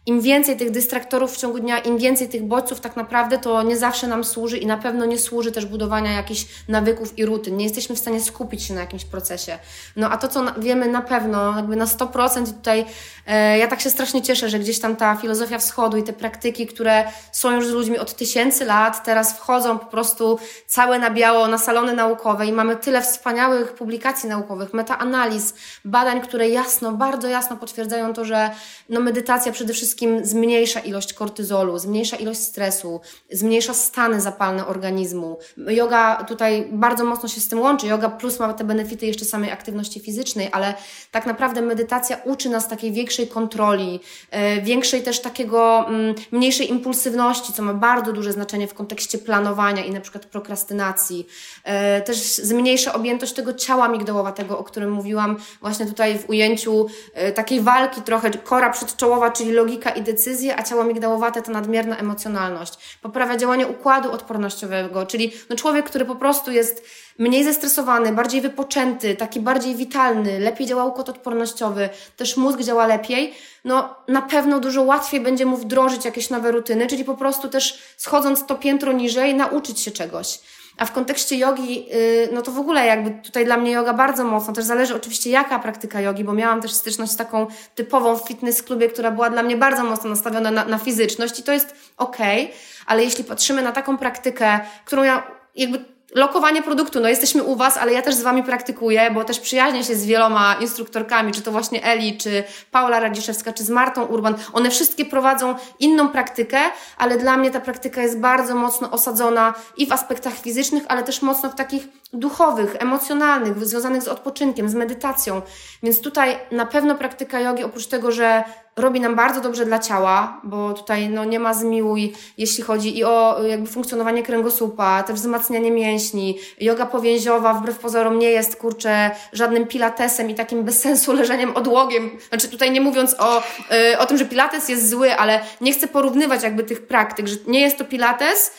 im więcej tych dystraktorów w ciągu dnia, im więcej tych bodźców tak naprawdę to nie zawsze nam służy i na pewno nie służy też budowania jakichś nawyków i rutyn. Nie jesteśmy w stanie skupić się na jakimś procesie. No a to, co wiemy na pewno, jakby na 100% tutaj e, ja tak się strasznie cieszę, że gdzieś tam ta filozofia wschodu i te praktyki, które są już z ludźmi od tysięcy lat, teraz wchodzą po prostu całe na biało na salony naukowe i mamy tyle wspaniałych publikacji naukowych, metaanaliz, badań, które jasno, bardzo jasno potwierdzają to, że no medytacja przede wszystkim wszystkim zmniejsza ilość kortyzolu, zmniejsza ilość stresu, zmniejsza stany zapalne organizmu. Yoga tutaj bardzo mocno się z tym łączy. Yoga plus ma te benefity jeszcze samej aktywności fizycznej, ale tak naprawdę medytacja uczy nas takiej większej kontroli, e, większej też takiego mm, mniejszej impulsywności, co ma bardzo duże znaczenie w kontekście planowania i na przykład prokrastynacji. E, też zmniejsza objętość tego ciała migdałowatego, o którym mówiłam właśnie tutaj w ujęciu e, takiej walki trochę kora przedczołowa, czyli logika i decyzje, a ciało migdałowate to nadmierna emocjonalność. Poprawia działanie układu odpornościowego, czyli no człowiek, który po prostu jest mniej zestresowany, bardziej wypoczęty, taki bardziej witalny, lepiej działa układ odpornościowy, też mózg działa lepiej, no na pewno dużo łatwiej będzie mu wdrożyć jakieś nowe rutyny, czyli po prostu też schodząc to piętro niżej, nauczyć się czegoś. A w kontekście jogi, y, no to w ogóle jakby tutaj dla mnie yoga bardzo mocno, też zależy oczywiście jaka praktyka jogi, bo miałam też styczność z taką typową w fitness klubie, która była dla mnie bardzo mocno nastawiona na, na fizyczność i to jest okej, okay, ale jeśli patrzymy na taką praktykę, którą ja jakby lokowanie produktu, no jesteśmy u Was, ale ja też z Wami praktykuję, bo też przyjaźnię się z wieloma instruktorkami, czy to właśnie Eli, czy Paula Radziszewska, czy z Martą Urban. One wszystkie prowadzą inną praktykę, ale dla mnie ta praktyka jest bardzo mocno osadzona i w aspektach fizycznych, ale też mocno w takich duchowych, emocjonalnych, związanych z odpoczynkiem, z medytacją. Więc tutaj na pewno praktyka jogi, oprócz tego, że robi nam bardzo dobrze dla ciała, bo tutaj no, nie ma zmiłuj, jeśli chodzi i o jakby funkcjonowanie kręgosłupa, też wzmacnianie mięśni. Yoga powięziowa wbrew pozorom nie jest, kurczę, żadnym pilatesem i takim bez sensu leżeniem odłogiem. Znaczy tutaj nie mówiąc o, yy, o tym, że pilates jest zły, ale nie chcę porównywać jakby tych praktyk, że nie jest to pilates,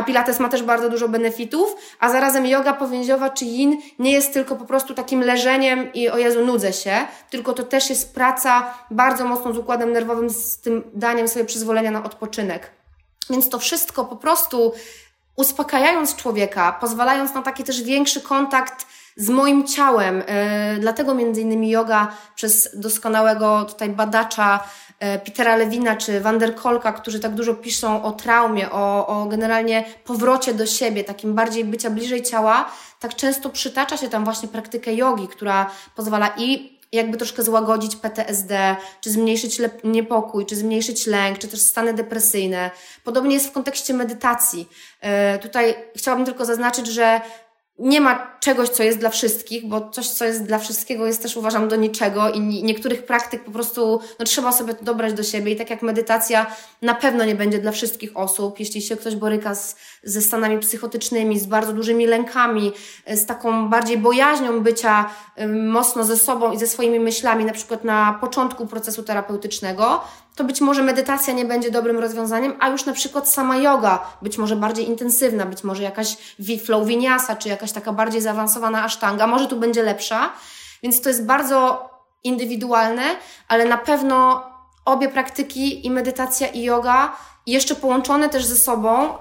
a Pilates ma też bardzo dużo benefitów, a zarazem yoga powięziowa czy yin nie jest tylko po prostu takim leżeniem i o Jezu, nudzę się, tylko to też jest praca bardzo mocno z układem nerwowym, z tym daniem sobie przyzwolenia na odpoczynek. Więc to wszystko po prostu uspokajając człowieka, pozwalając na taki też większy kontakt z moim ciałem. E, dlatego między innymi yoga przez doskonałego tutaj badacza Petera Lewina czy Van der Kolka, którzy tak dużo piszą o traumie, o, o generalnie powrocie do siebie, takim bardziej bycia bliżej ciała, tak często przytacza się tam właśnie praktykę jogi, która pozwala i jakby troszkę złagodzić PTSD, czy zmniejszyć niepokój, czy zmniejszyć lęk, czy też stany depresyjne. Podobnie jest w kontekście medytacji. E, tutaj chciałabym tylko zaznaczyć, że nie ma czegoś, co jest dla wszystkich, bo coś, co jest dla wszystkiego, jest też uważam do niczego i niektórych praktyk po prostu no, trzeba sobie to dobrać do siebie. I tak jak medytacja na pewno nie będzie dla wszystkich osób, jeśli się ktoś boryka z, ze stanami psychotycznymi, z bardzo dużymi lękami, z taką bardziej bojaźnią bycia mocno ze sobą i ze swoimi myślami, na przykład na początku procesu terapeutycznego, to być może medytacja nie będzie dobrym rozwiązaniem, a już na przykład sama yoga, być może bardziej intensywna, być może jakaś flow vinyasa, czy jakaś taka bardziej zaawansowana asztanga, może tu będzie lepsza. Więc to jest bardzo indywidualne, ale na pewno obie praktyki, i medytacja, i yoga, jeszcze połączone też ze sobą,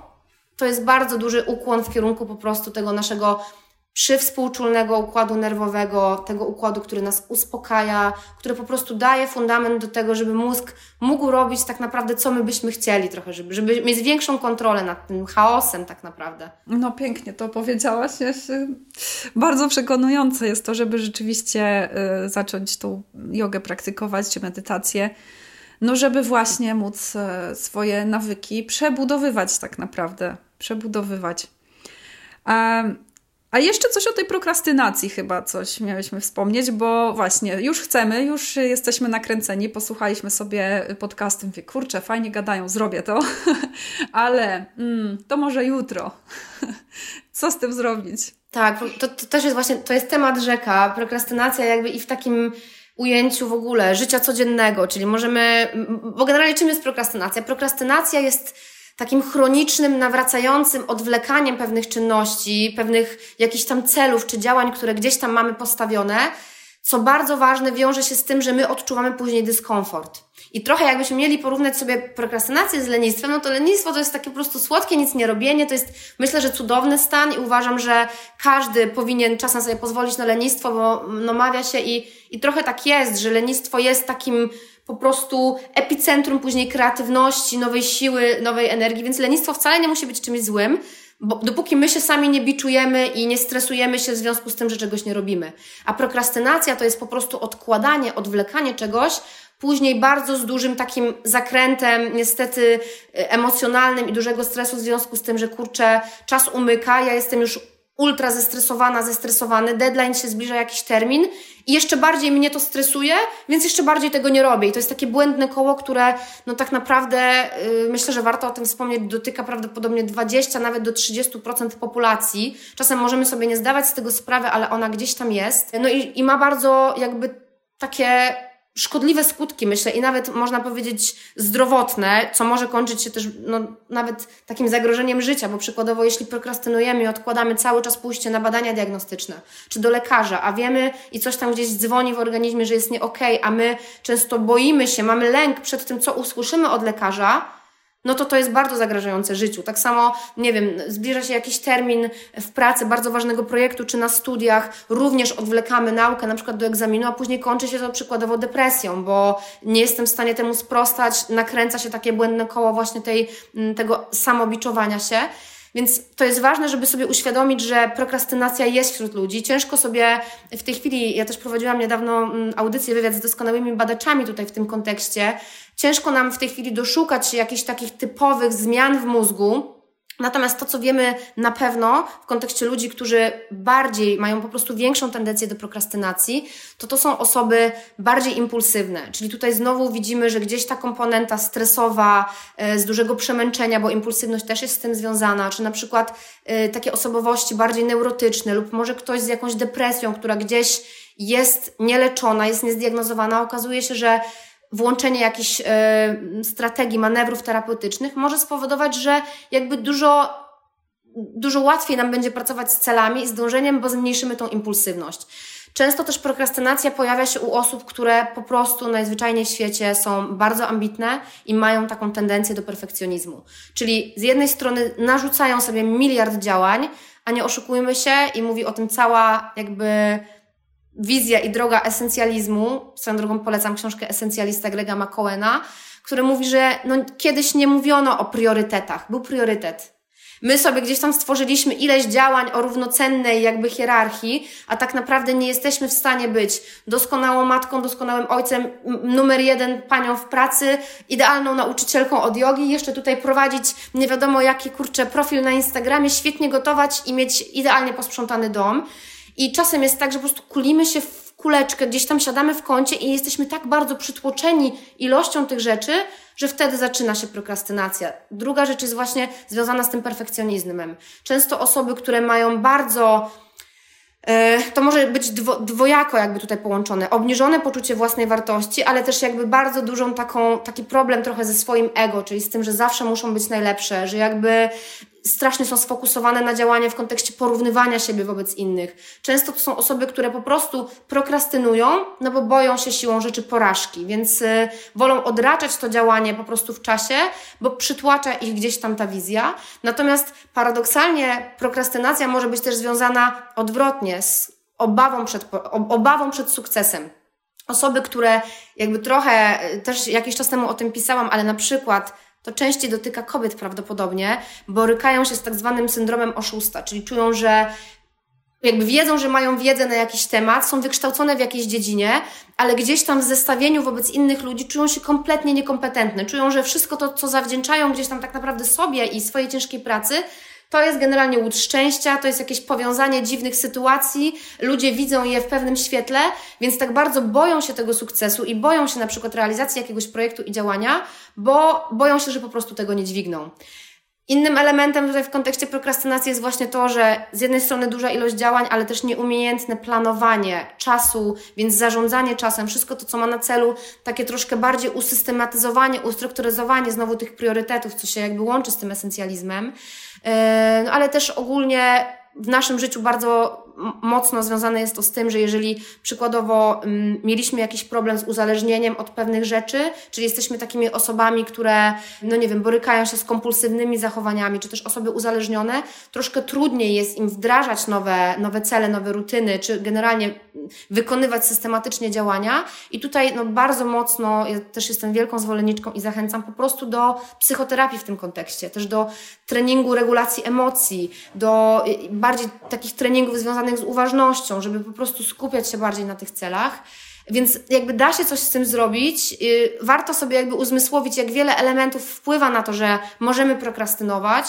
to jest bardzo duży ukłon w kierunku po prostu tego naszego przywspółczulnego układu nerwowego, tego układu, który nas uspokaja, który po prostu daje fundament do tego, żeby mózg mógł robić tak naprawdę, co my byśmy chcieli trochę, żeby, żeby mieć większą kontrolę nad tym chaosem tak naprawdę. No pięknie to powiedziałaś. Bardzo przekonujące jest to, żeby rzeczywiście y, zacząć tą jogę praktykować, czy medytację, no żeby właśnie móc y, swoje nawyki przebudowywać tak naprawdę, przebudowywać. A jeszcze coś o tej prokrastynacji chyba coś miałyśmy wspomnieć, bo właśnie już chcemy, już jesteśmy nakręceni, posłuchaliśmy sobie podcastu, mówię, kurczę, fajnie gadają, zrobię to, ale mm, to może jutro. Co z tym zrobić? Tak, to, to też jest właśnie, to jest temat rzeka, prokrastynacja jakby i w takim ujęciu w ogóle życia codziennego, czyli możemy, bo generalnie czym jest prokrastynacja? Prokrastynacja jest takim chronicznym, nawracającym odwlekaniem pewnych czynności, pewnych jakichś tam celów czy działań, które gdzieś tam mamy postawione, co bardzo ważne wiąże się z tym, że my odczuwamy później dyskomfort. I trochę jakbyśmy mieli porównać sobie prokrastynację z lenistwem, no to lenistwo to jest takie po prostu słodkie nic nie robienie, to jest myślę, że cudowny stan i uważam, że każdy powinien czasem sobie pozwolić na lenistwo, bo no mawia się i, i trochę tak jest, że lenistwo jest takim po prostu epicentrum później kreatywności, nowej siły, nowej energii, więc lenistwo wcale nie musi być czymś złym, bo dopóki my się sami nie biczujemy i nie stresujemy się w związku z tym, że czegoś nie robimy. A prokrastynacja to jest po prostu odkładanie, odwlekanie czegoś, później bardzo z dużym takim zakrętem, niestety e, emocjonalnym i dużego stresu w związku z tym, że kurczę, czas umyka, ja jestem już ultra zestresowana, zestresowany, deadline się zbliża jakiś termin i jeszcze bardziej mnie to stresuje, więc jeszcze bardziej tego nie robię. I to jest takie błędne koło, które no tak naprawdę yy, myślę, że warto o tym wspomnieć, dotyka prawdopodobnie 20, nawet do 30% populacji. Czasem możemy sobie nie zdawać z tego sprawy, ale ona gdzieś tam jest. No i, i ma bardzo jakby takie szkodliwe skutki, myślę, i nawet można powiedzieć zdrowotne, co może kończyć się też no, nawet takim zagrożeniem życia, bo przykładowo, jeśli prokrastynujemy i odkładamy cały czas pójście na badania diagnostyczne, czy do lekarza, a wiemy i coś tam gdzieś dzwoni w organizmie, że jest nie okay, a my często boimy się, mamy lęk przed tym, co usłyszymy od lekarza, no to to jest bardzo zagrażające życiu. Tak samo, nie wiem, zbliża się jakiś termin w pracy bardzo ważnego projektu, czy na studiach, również odwlekamy naukę, na przykład do egzaminu, a później kończy się to przykładowo depresją, bo nie jestem w stanie temu sprostać, nakręca się takie błędne koło właśnie tej, tego samobiczowania się. Więc to jest ważne, żeby sobie uświadomić, że prokrastynacja jest wśród ludzi. Ciężko sobie w tej chwili, ja też prowadziłam niedawno audycję, wywiad z doskonałymi badaczami tutaj w tym kontekście, ciężko nam w tej chwili doszukać jakichś takich typowych zmian w mózgu, Natomiast to, co wiemy na pewno w kontekście ludzi, którzy bardziej mają po prostu większą tendencję do prokrastynacji, to to są osoby bardziej impulsywne. Czyli tutaj znowu widzimy, że gdzieś ta komponenta stresowa, e, z dużego przemęczenia, bo impulsywność też jest z tym związana, czy na przykład e, takie osobowości bardziej neurotyczne, lub może ktoś z jakąś depresją, która gdzieś jest nieleczona, jest niezdiagnozowana, okazuje się, że włączenie jakichś e, strategii, manewrów terapeutycznych może spowodować, że jakby dużo, dużo łatwiej nam będzie pracować z celami i z dążeniem, bo zmniejszymy tą impulsywność. Często też prokrastynacja pojawia się u osób, które po prostu najzwyczajniej w świecie są bardzo ambitne i mają taką tendencję do perfekcjonizmu. Czyli z jednej strony narzucają sobie miliard działań, a nie oszukujmy się i mówi o tym cała jakby wizja i droga esencjalizmu. Swoją drogą polecam książkę Esencjalista Grega McCoena, który mówi, że no, kiedyś nie mówiono o priorytetach. Był priorytet. My sobie gdzieś tam stworzyliśmy ileś działań o równocennej jakby hierarchii, a tak naprawdę nie jesteśmy w stanie być doskonałą matką, doskonałym ojcem, numer jeden panią w pracy, idealną nauczycielką od jogi, jeszcze tutaj prowadzić nie wiadomo jaki kurczę profil na Instagramie, świetnie gotować i mieć idealnie posprzątany dom. I czasem jest tak, że po prostu kulimy się w kuleczkę, gdzieś tam siadamy w kącie i jesteśmy tak bardzo przytłoczeni ilością tych rzeczy, że wtedy zaczyna się prokrastynacja. Druga rzecz jest właśnie związana z tym perfekcjonizmem. Często osoby, które mają bardzo e, to może być dwo, dwojako jakby tutaj połączone. Obniżone poczucie własnej wartości, ale też jakby bardzo dużą taką, taki problem trochę ze swoim ego, czyli z tym, że zawsze muszą być najlepsze, że jakby strasznie są sfokusowane na działanie w kontekście porównywania siebie wobec innych. Często to są osoby, które po prostu prokrastynują, no bo boją się siłą rzeczy porażki, więc y, wolą odraczać to działanie po prostu w czasie, bo przytłacza ich gdzieś tam ta wizja. Natomiast paradoksalnie prokrastynacja może być też związana odwrotnie z obawą przed, obawą przed sukcesem. Osoby, które jakby trochę, y, też jakiś czas temu o tym pisałam, ale na przykład to częściej dotyka kobiet prawdopodobnie, borykają się z tak zwanym syndromem oszusta, czyli czują, że jakby wiedzą, że mają wiedzę na jakiś temat, są wykształcone w jakiejś dziedzinie, ale gdzieś tam w zestawieniu wobec innych ludzi czują się kompletnie niekompetentne. Czują, że wszystko to, co zawdzięczają gdzieś tam tak naprawdę sobie i swojej ciężkiej pracy, to jest generalnie łód szczęścia, to jest jakieś powiązanie dziwnych sytuacji, ludzie widzą je w pewnym świetle, więc tak bardzo boją się tego sukcesu i boją się na przykład realizacji jakiegoś projektu i działania, bo boją się, że po prostu tego nie dźwigną. Innym elementem tutaj w kontekście prokrastynacji jest właśnie to, że z jednej strony duża ilość działań, ale też nieumiejętne planowanie czasu, więc zarządzanie czasem, wszystko to, co ma na celu, takie troszkę bardziej usystematyzowanie, ustrukturyzowanie znowu tych priorytetów, co się jakby łączy z tym esencjalizmem, no, ale też ogólnie w naszym życiu bardzo mocno związane jest to z tym, że jeżeli przykładowo um, mieliśmy jakiś problem z uzależnieniem od pewnych rzeczy, czyli jesteśmy takimi osobami, które, no nie wiem, borykają się z kompulsywnymi zachowaniami, czy też osoby uzależnione, troszkę trudniej jest im wdrażać nowe, nowe cele, nowe rutyny, czy generalnie wykonywać systematycznie działania. I tutaj no, bardzo mocno, ja też jestem wielką zwolenniczką i zachęcam po prostu do psychoterapii w tym kontekście, też do treningu regulacji emocji, do y, bardziej takich treningów związanych z uważnością, żeby po prostu skupiać się bardziej na tych celach. Więc jakby da się coś z tym zrobić, y, warto sobie jakby uzmysłowić, jak wiele elementów wpływa na to, że możemy prokrastynować,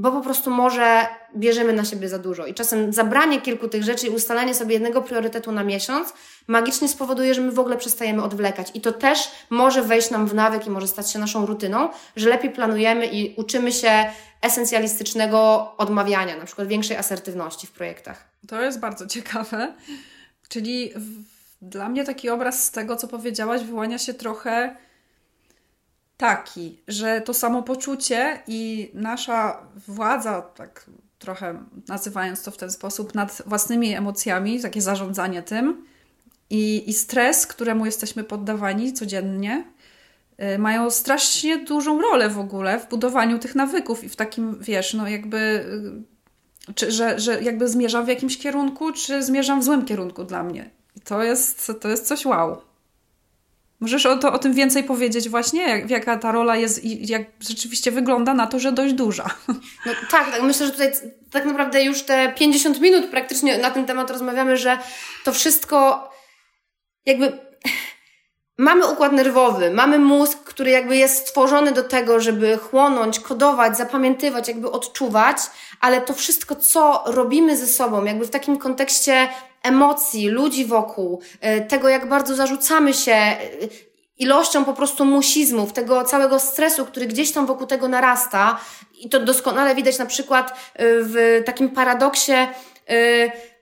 bo po prostu może bierzemy na siebie za dużo. I czasem zabranie kilku tych rzeczy i ustalenie sobie jednego priorytetu na miesiąc magicznie spowoduje, że my w ogóle przestajemy odwlekać. I to też może wejść nam w nawyk i może stać się naszą rutyną, że lepiej planujemy i uczymy się esencjalistycznego odmawiania, na przykład większej asertywności w projektach. To jest bardzo ciekawe. Czyli w, dla mnie taki obraz z tego, co powiedziałaś, wyłania się trochę taki, że to samopoczucie i nasza władza, tak trochę nazywając to w ten sposób, nad własnymi emocjami, takie zarządzanie tym i, i stres, któremu jesteśmy poddawani codziennie, y, mają strasznie dużą rolę w ogóle w budowaniu tych nawyków i w takim, wiesz, no jakby, y, czy, że, że jakby zmierzam w jakimś kierunku, czy zmierzam w złym kierunku dla mnie. I to jest, to jest coś wow. Możesz o, to, o tym więcej powiedzieć właśnie, jak, jaka ta rola jest i jak rzeczywiście wygląda na to, że dość duża. No tak, tak, myślę, że tutaj tak naprawdę już te 50 minut praktycznie na ten temat rozmawiamy, że to wszystko jakby mamy układ nerwowy, mamy mózg, który jakby jest stworzony do tego, żeby chłonąć, kodować, zapamiętywać, jakby odczuwać, ale to wszystko, co robimy ze sobą, jakby w takim kontekście emocji, ludzi wokół, e, tego jak bardzo zarzucamy się e, ilością po prostu musizmów, tego całego stresu, który gdzieś tam wokół tego narasta i to doskonale widać na przykład e, w takim paradoksie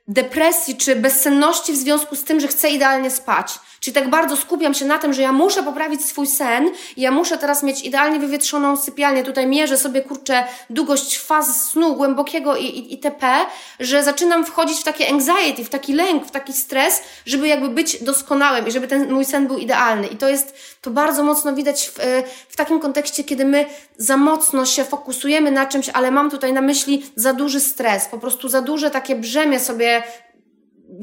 depresji czy bezsenności w związku z tym, że chcę idealnie spać. Czyli tak bardzo skupiam się na tym, że ja muszę poprawić swój sen ja muszę teraz mieć idealnie wywietrzoną sypialnię. Tutaj mierzę sobie, kurczę, długość faz snu głębokiego i, i, itp., że zaczynam wchodzić w takie anxiety, w taki lęk, w taki stres, żeby jakby być doskonałym i żeby ten mój sen był idealny. I to jest, to bardzo mocno widać w, w takim kontekście, kiedy my za mocno się fokusujemy na czymś, ale mam tutaj na myśli za duży stres, po prostu za duże takie brzemię sobie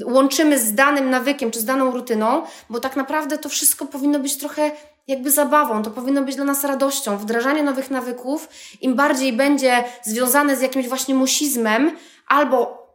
łączymy z danym nawykiem czy z daną rutyną, bo tak naprawdę to wszystko powinno być trochę jakby zabawą, to powinno być dla nas radością. Wdrażanie nowych nawyków, im bardziej będzie związane z jakimś właśnie musizmem albo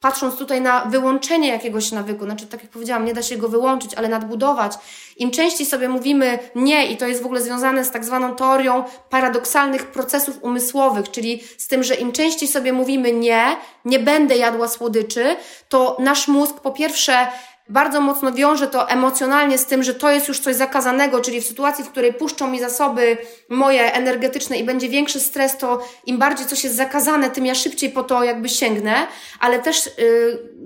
patrząc tutaj na wyłączenie jakiegoś nawyku, znaczy tak jak powiedziałam, nie da się go wyłączyć, ale nadbudować. Im częściej sobie mówimy nie i to jest w ogóle związane z tak zwaną teorią paradoksalnych procesów umysłowych, czyli z tym, że im częściej sobie mówimy nie, nie będę jadła słodyczy, to nasz mózg po pierwsze bardzo mocno wiąże to emocjonalnie z tym, że to jest już coś zakazanego, czyli w sytuacji, w której puszczą mi zasoby moje energetyczne i będzie większy stres, to im bardziej coś jest zakazane, tym ja szybciej po to jakby sięgnę, ale też yy,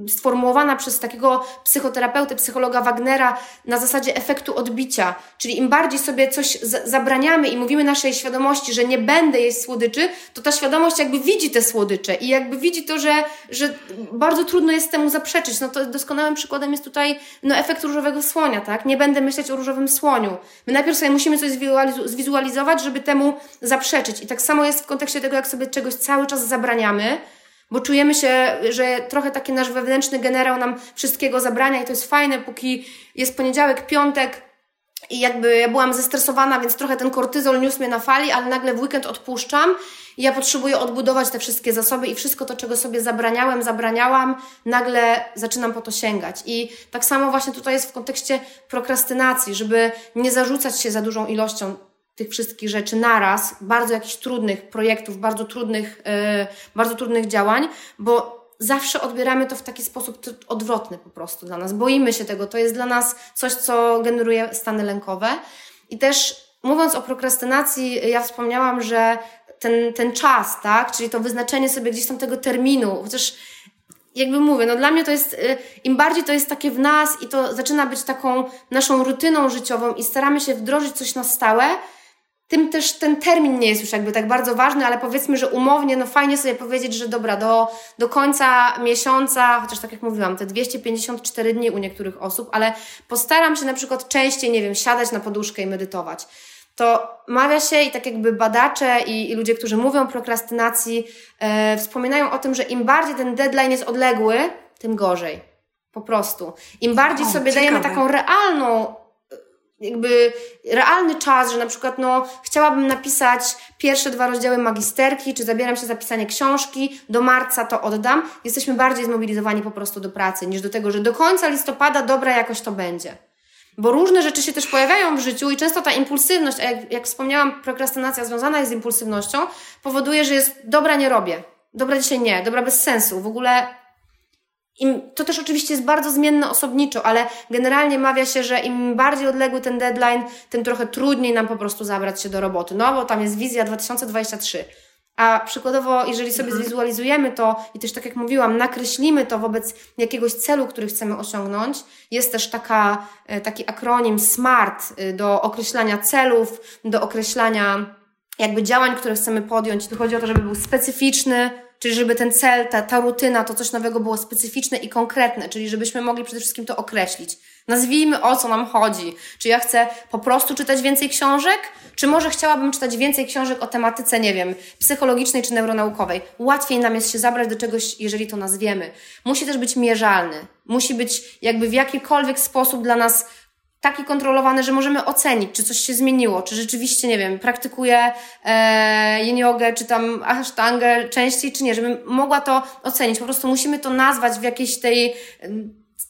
sformułowana przez takiego psychoterapeuty, psychologa Wagnera na zasadzie efektu odbicia, czyli im bardziej sobie coś zabraniamy i mówimy naszej świadomości, że nie będę jeść słodyczy, to ta świadomość jakby widzi te słodycze i jakby widzi to, że, że bardzo trudno jest temu zaprzeczyć. No to doskonałym przykładem jest tutaj no, efekt różowego słonia, tak? Nie będę myśleć o różowym słoniu. My najpierw sobie musimy coś zwizualizować, żeby temu zaprzeczyć. I tak samo jest w kontekście tego, jak sobie czegoś cały czas zabraniamy, bo czujemy się, że trochę taki nasz wewnętrzny generał nam wszystkiego zabrania i to jest fajne, póki jest poniedziałek, piątek, i jakby ja byłam zestresowana, więc trochę ten kortyzol niósł mnie na fali, ale nagle w weekend odpuszczam i ja potrzebuję odbudować te wszystkie zasoby i wszystko to, czego sobie zabraniałem, zabraniałam, nagle zaczynam po to sięgać. I tak samo właśnie tutaj jest w kontekście prokrastynacji, żeby nie zarzucać się za dużą ilością tych wszystkich rzeczy naraz, bardzo jakichś trudnych projektów, bardzo trudnych, yy, bardzo trudnych działań, bo zawsze odbieramy to w taki sposób odwrotny po prostu dla nas. Boimy się tego. To jest dla nas coś, co generuje stany lękowe. I też mówiąc o prokrastynacji, ja wspomniałam, że ten, ten czas, tak, czyli to wyznaczenie sobie gdzieś tam tego terminu, chociaż jakby mówię, no dla mnie to jest, y, im bardziej to jest takie w nas i to zaczyna być taką naszą rutyną życiową i staramy się wdrożyć coś na stałe, tym też ten termin nie jest już jakby tak bardzo ważny, ale powiedzmy, że umownie, no fajnie sobie powiedzieć, że dobra, do, do końca miesiąca, chociaż tak jak mówiłam, te 254 dni u niektórych osób, ale postaram się na przykład częściej, nie wiem, siadać na poduszkę i medytować. To mawia się i tak jakby badacze i, i ludzie, którzy mówią o prokrastynacji, e, wspominają o tym, że im bardziej ten deadline jest odległy, tym gorzej. Po prostu. Im bardziej o, sobie ciekawe. dajemy taką realną jakby realny czas, że na przykład no, chciałabym napisać pierwsze dwa rozdziały magisterki, czy zabieram się za pisanie książki, do marca to oddam, jesteśmy bardziej zmobilizowani po prostu do pracy, niż do tego, że do końca listopada dobra jakoś to będzie. Bo różne rzeczy się też pojawiają w życiu i często ta impulsywność, jak, jak wspomniałam, prokrastynacja związana jest z impulsywnością, powoduje, że jest dobra nie robię, dobra dzisiaj nie, dobra bez sensu, w ogóle im, to też oczywiście jest bardzo zmienne osobniczo, ale generalnie mawia się, że im bardziej odległy ten deadline, tym trochę trudniej nam po prostu zabrać się do roboty. No bo tam jest wizja 2023. A przykładowo, jeżeli sobie mhm. zwizualizujemy to i też tak jak mówiłam, nakreślimy to wobec jakiegoś celu, który chcemy osiągnąć, jest też taka, e, taki akronim SMART e, do określania celów, do określania jakby działań, które chcemy podjąć. Tu chodzi o to, żeby był specyficzny, Czyli żeby ten cel, ta, ta rutyna, to coś nowego było specyficzne i konkretne, czyli żebyśmy mogli przede wszystkim to określić. Nazwijmy o co nam chodzi. Czy ja chcę po prostu czytać więcej książek, czy może chciałabym czytać więcej książek o tematyce, nie wiem, psychologicznej czy neuronaukowej. Łatwiej nam jest się zabrać do czegoś, jeżeli to nazwiemy. Musi też być mierzalny. Musi być jakby w jakikolwiek sposób dla nas taki kontrolowany, że możemy ocenić, czy coś się zmieniło, czy rzeczywiście, nie wiem, praktykuję e, yin jogę, czy tam ashtangę częściej, czy nie, żebym mogła to ocenić. Po prostu musimy to nazwać w jakiejś tej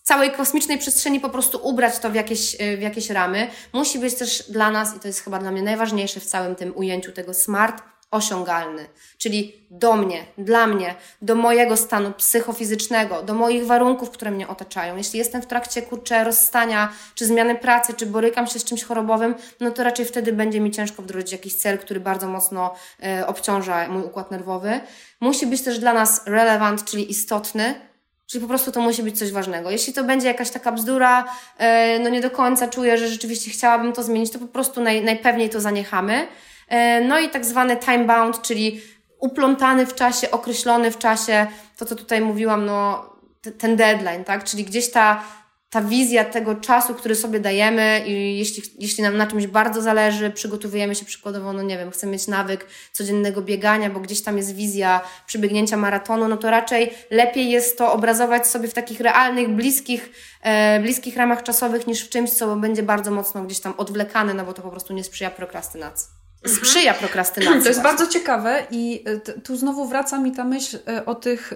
całej kosmicznej przestrzeni, po prostu ubrać to w jakieś, e, w jakieś ramy. Musi być też dla nas, i to jest chyba dla mnie najważniejsze w całym tym ujęciu tego smart, osiągalny, czyli do mnie, dla mnie, do mojego stanu psychofizycznego, do moich warunków, które mnie otaczają. Jeśli jestem w trakcie kurczę rozstania, czy zmiany pracy, czy borykam się z czymś chorobowym, no to raczej wtedy będzie mi ciężko wdrożyć jakiś cel, który bardzo mocno e, obciąża mój układ nerwowy. Musi być też dla nas relevant, czyli istotny, Czyli po prostu to musi być coś ważnego. Jeśli to będzie jakaś taka bzdura, e, no nie do końca czuję, że rzeczywiście chciałabym to zmienić, to po prostu naj, najpewniej to zaniechamy. E, no i tak zwany time bound, czyli uplątany w czasie, określony w czasie, to co tutaj mówiłam, no ten deadline, tak? Czyli gdzieś ta ta wizja tego czasu, który sobie dajemy i jeśli, jeśli nam na czymś bardzo zależy, przygotowujemy się przykładowo, no nie wiem, chcemy mieć nawyk codziennego biegania, bo gdzieś tam jest wizja przybiegnięcia maratonu, no to raczej lepiej jest to obrazować sobie w takich realnych, bliskich, e, bliskich ramach czasowych niż w czymś, co będzie bardzo mocno gdzieś tam odwlekane, no bo to po prostu nie sprzyja prokrastynacji. Mhm. sprzyja prokrastynacji. To jest właśnie. bardzo ciekawe i y, tu znowu wraca mi ta myśl y, o tych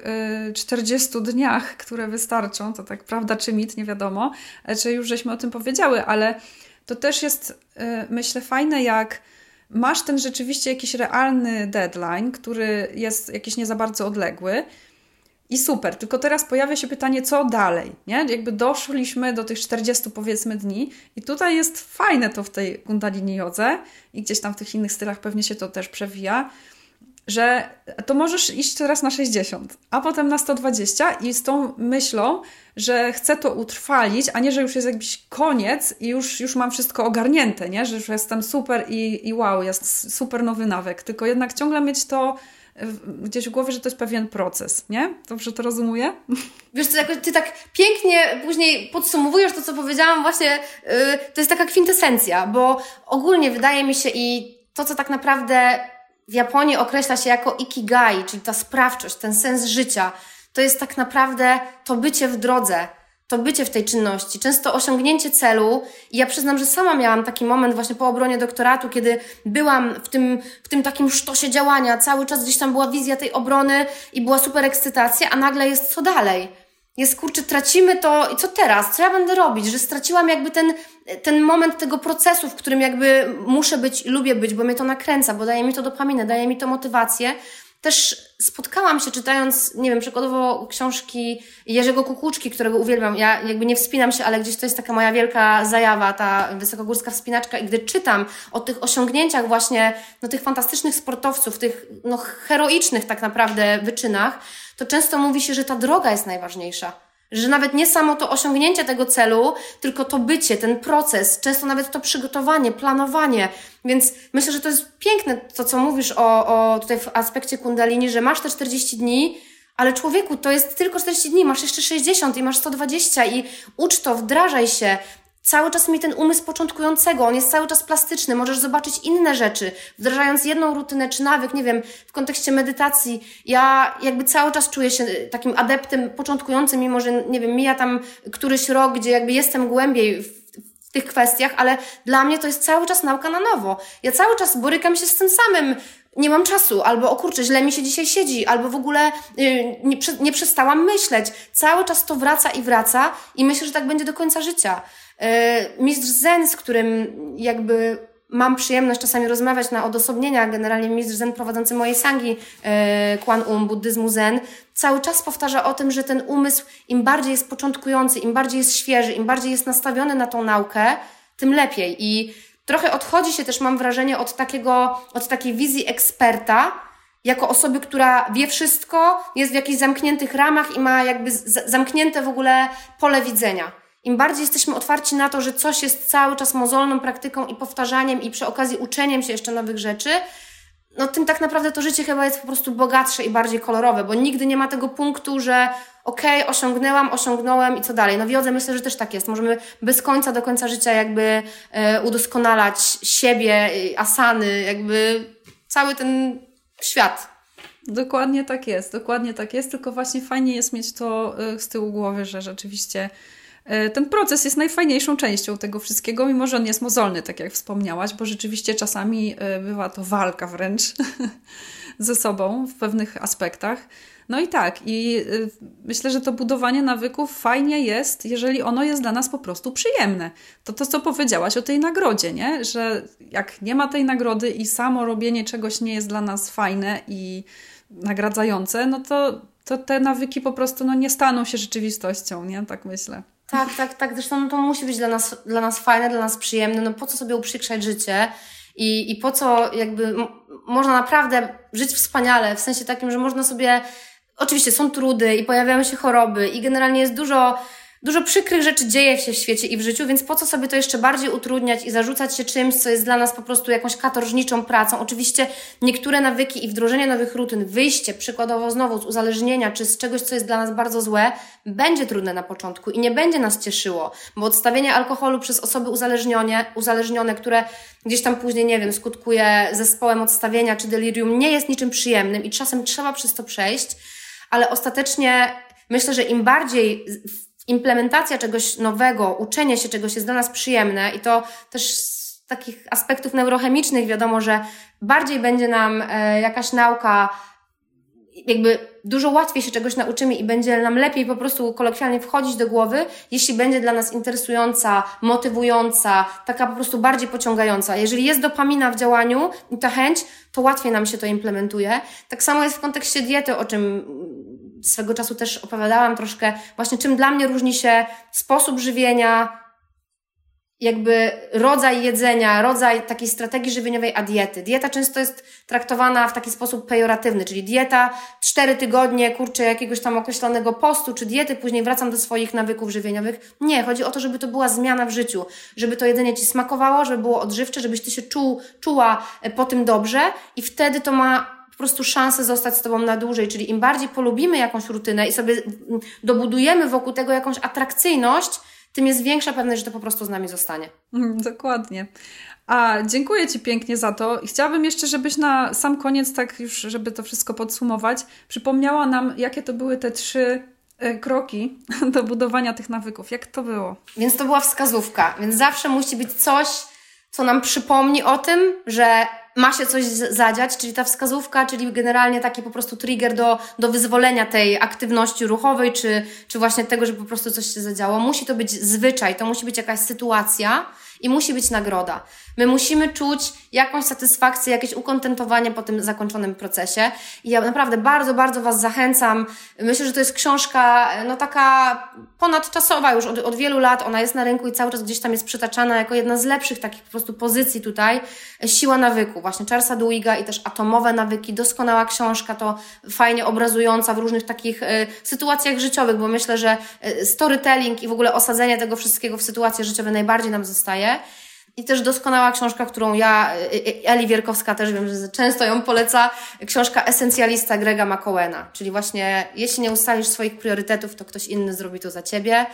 40 y, dniach, które wystarczą. To tak prawda czy mit, nie wiadomo, e, czy już żeśmy o tym powiedziały, ale to też jest, myślę, fajne, jak masz ten rzeczywiście jakiś realny deadline, który jest jakiś nie za bardzo odległy i super, tylko teraz pojawia się pytanie, co dalej, nie? Jakby doszliśmy do tych 40 powiedzmy dni i tutaj jest fajne to w tej kundalini jodze i gdzieś tam w tych innych stylach pewnie się to też przewija, że to możesz iść teraz na 60, a potem na 120 i z tą myślą, że chcę to utrwalić, a nie, że już jest jakiś koniec i już, już mam wszystko ogarnięte, nie? Że już jestem super i, i wow, jest super nowy nawyk, tylko jednak ciągle mieć to gdzieś w głowie, że to jest pewien proces, nie? Dobrze to rozumuję? Wiesz jakoś ty tak pięknie później podsumowujesz to, co powiedziałam, właśnie yy, to jest taka kwintesencja, bo ogólnie wydaje mi się i to, co tak naprawdę w Japonii określa się jako ikigai, czyli ta sprawczość, ten sens życia, to jest tak naprawdę to bycie w drodze, to bycie w tej czynności, często osiągnięcie celu. I ja przyznam, że sama miałam taki moment właśnie po obronie doktoratu, kiedy byłam w tym, w tym takim sztosie działania, cały czas gdzieś tam była wizja tej obrony i była super ekscytacja, a nagle jest co dalej? Jest kurczę, tracimy to i co teraz? Co ja będę robić? Że straciłam jakby ten, ten moment tego procesu, w którym jakby muszę być, lubię być, bo mnie to nakręca, bo daje mi to dopaminę, daje mi to motywację też spotkałam się czytając, nie wiem, przykładowo książki Jerzego Kukuczki, którego uwielbiam. Ja jakby nie wspinam się, ale gdzieś to jest taka moja wielka zajawa, ta wysokogórska wspinaczka. I gdy czytam o tych osiągnięciach właśnie, no tych fantastycznych sportowców, tych no heroicznych tak naprawdę wyczynach, to często mówi się, że ta droga jest najważniejsza że nawet nie samo to osiągnięcie tego celu, tylko to bycie, ten proces, często nawet to przygotowanie, planowanie. Więc myślę, że to jest piękne to, co mówisz o, o tutaj w aspekcie kundalini, że masz te 40 dni, ale człowieku, to jest tylko 40 dni, masz jeszcze 60 i masz 120 i ucz to, wdrażaj się, cały czas mi ten umysł początkującego, on jest cały czas plastyczny, możesz zobaczyć inne rzeczy, wdrażając jedną rutynę czy nawyk, nie wiem, w kontekście medytacji, ja jakby cały czas czuję się takim adeptem początkującym, mimo że, nie wiem, mija tam któryś rok, gdzie jakby jestem głębiej w, w tych kwestiach, ale dla mnie to jest cały czas nauka na nowo. Ja cały czas borykam się z tym samym, nie mam czasu, albo o kurczę, źle mi się dzisiaj siedzi, albo w ogóle yy, nie, nie przestałam myśleć. Cały czas to wraca i wraca i myślę, że tak będzie do końca życia. E, mistrz Zen, z którym jakby mam przyjemność czasami rozmawiać na odosobnieniach, generalnie mistrz Zen prowadzący mojej sangi e, Kwan Um, buddyzmu Zen, cały czas powtarza o tym, że ten umysł im bardziej jest początkujący, im bardziej jest świeży, im bardziej jest nastawiony na tą naukę, tym lepiej. I trochę odchodzi się też, mam wrażenie, od takiego, od takiej wizji eksperta, jako osoby, która wie wszystko, jest w jakichś zamkniętych ramach i ma jakby zamknięte w ogóle pole widzenia im bardziej jesteśmy otwarci na to, że coś jest cały czas mozolną praktyką i powtarzaniem i przy okazji uczeniem się jeszcze nowych rzeczy, no tym tak naprawdę to życie chyba jest po prostu bogatsze i bardziej kolorowe, bo nigdy nie ma tego punktu, że okej, okay, osiągnęłam, osiągnąłem i co dalej. No w jodze myślę, że też tak jest. Możemy bez końca do końca życia jakby e, udoskonalać siebie, asany, jakby cały ten świat. Dokładnie tak jest, dokładnie tak jest, tylko właśnie fajnie jest mieć to e, z tyłu głowy, że rzeczywiście E, ten proces jest najfajniejszą częścią tego wszystkiego, mimo że on jest mozolny, tak jak wspomniałaś, bo rzeczywiście czasami e, bywa to walka wręcz ze sobą w pewnych aspektach. No i tak, i e, myślę, że to budowanie nawyków fajnie jest, jeżeli ono jest dla nas po prostu przyjemne. To to, co powiedziałaś o tej nagrodzie, nie? Że jak nie ma tej nagrody i samo robienie czegoś nie jest dla nas fajne i nagradzające, no to, to te nawyki po prostu no, nie staną się rzeczywistością, nie? Tak myślę. Tak, tak, tak. Zresztą no, to musi być dla nas, dla nas fajne, dla nas przyjemne. No po co sobie uprzykrzać życie i, i po co jakby można naprawdę żyć wspaniale, w sensie takim, że można sobie Oczywiście są trudy i pojawiają się choroby i generalnie jest dużo Dużo przykrych rzeczy dzieje się w świecie i w życiu, więc po co sobie to jeszcze bardziej utrudniać i zarzucać się czymś, co jest dla nas po prostu jakąś katorżniczą pracą. Oczywiście niektóre nawyki i wdrożenie nowych rutyn, wyjście przykładowo znowu z uzależnienia czy z czegoś, co jest dla nas bardzo złe, będzie trudne na początku i nie będzie nas cieszyło, bo odstawienie alkoholu przez osoby uzależnione, uzależnione które gdzieś tam później, nie wiem, skutkuje zespołem odstawienia czy delirium, nie jest niczym przyjemnym i czasem trzeba przez to przejść, ale ostatecznie myślę, że im bardziej implementacja czegoś nowego, uczenie się czegoś jest dla nas przyjemne i to też z takich aspektów neurochemicznych wiadomo, że bardziej będzie nam e, jakaś nauka jakby dużo łatwiej się czegoś nauczymy i będzie nam lepiej po prostu kolokwialnie wchodzić do głowy, jeśli będzie dla nas interesująca, motywująca, taka po prostu bardziej pociągająca. Jeżeli jest dopamina w działaniu i ta chęć, to łatwiej nam się to implementuje. Tak samo jest w kontekście diety, o czym swego czasu też opowiadałam troszkę, właśnie czym dla mnie różni się sposób żywienia, jakby rodzaj jedzenia, rodzaj takiej strategii żywieniowej, a diety. Dieta często jest traktowana w taki sposób pejoratywny, czyli dieta cztery tygodnie, kurczę, jakiegoś tam określonego postu, czy diety, później wracam do swoich nawyków żywieniowych. Nie, chodzi o to, żeby to była zmiana w życiu, żeby to jedzenie Ci smakowało, żeby było odżywcze, żebyś Ty się czuł, czuła po tym dobrze i wtedy to ma po prostu szansę zostać z Tobą na dłużej, czyli im bardziej polubimy jakąś rutynę i sobie dobudujemy wokół tego jakąś atrakcyjność, tym jest większa pewność, że to po prostu z nami zostanie. Mhm, dokładnie. A dziękuję Ci pięknie za to. I chciałabym jeszcze, żebyś na sam koniec, tak już, żeby to wszystko podsumować, przypomniała nam, jakie to były te trzy e, kroki do budowania tych nawyków. Jak to było? Więc to była wskazówka. Więc zawsze musi być coś, co nam przypomni o tym, że ma się coś zadziać, czyli ta wskazówka, czyli generalnie taki po prostu trigger do, do wyzwolenia tej aktywności ruchowej, czy, czy właśnie tego, żeby po prostu coś się zadziało. Musi to być zwyczaj, to musi być jakaś sytuacja i musi być nagroda. My musimy czuć jakąś satysfakcję, jakieś ukontentowanie po tym zakończonym procesie. I ja naprawdę bardzo, bardzo Was zachęcam. Myślę, że to jest książka, no taka ponadczasowa już od, od wielu lat. Ona jest na rynku i cały czas gdzieś tam jest przytaczana jako jedna z lepszych takich po prostu pozycji tutaj. Siła nawyku, właśnie Charlesa Duiga i też Atomowe nawyki. Doskonała książka, to fajnie obrazująca w różnych takich y, sytuacjach życiowych, bo myślę, że storytelling i w ogóle osadzenie tego wszystkiego w sytuacje życiowe najbardziej nam zostaje. I też doskonała książka, którą ja, y, y, Eli Wierkowska też wiem, że często ją poleca, książka Esencjalista Grega McCowena, czyli właśnie jeśli nie ustalisz swoich priorytetów, to ktoś inny zrobi to za ciebie.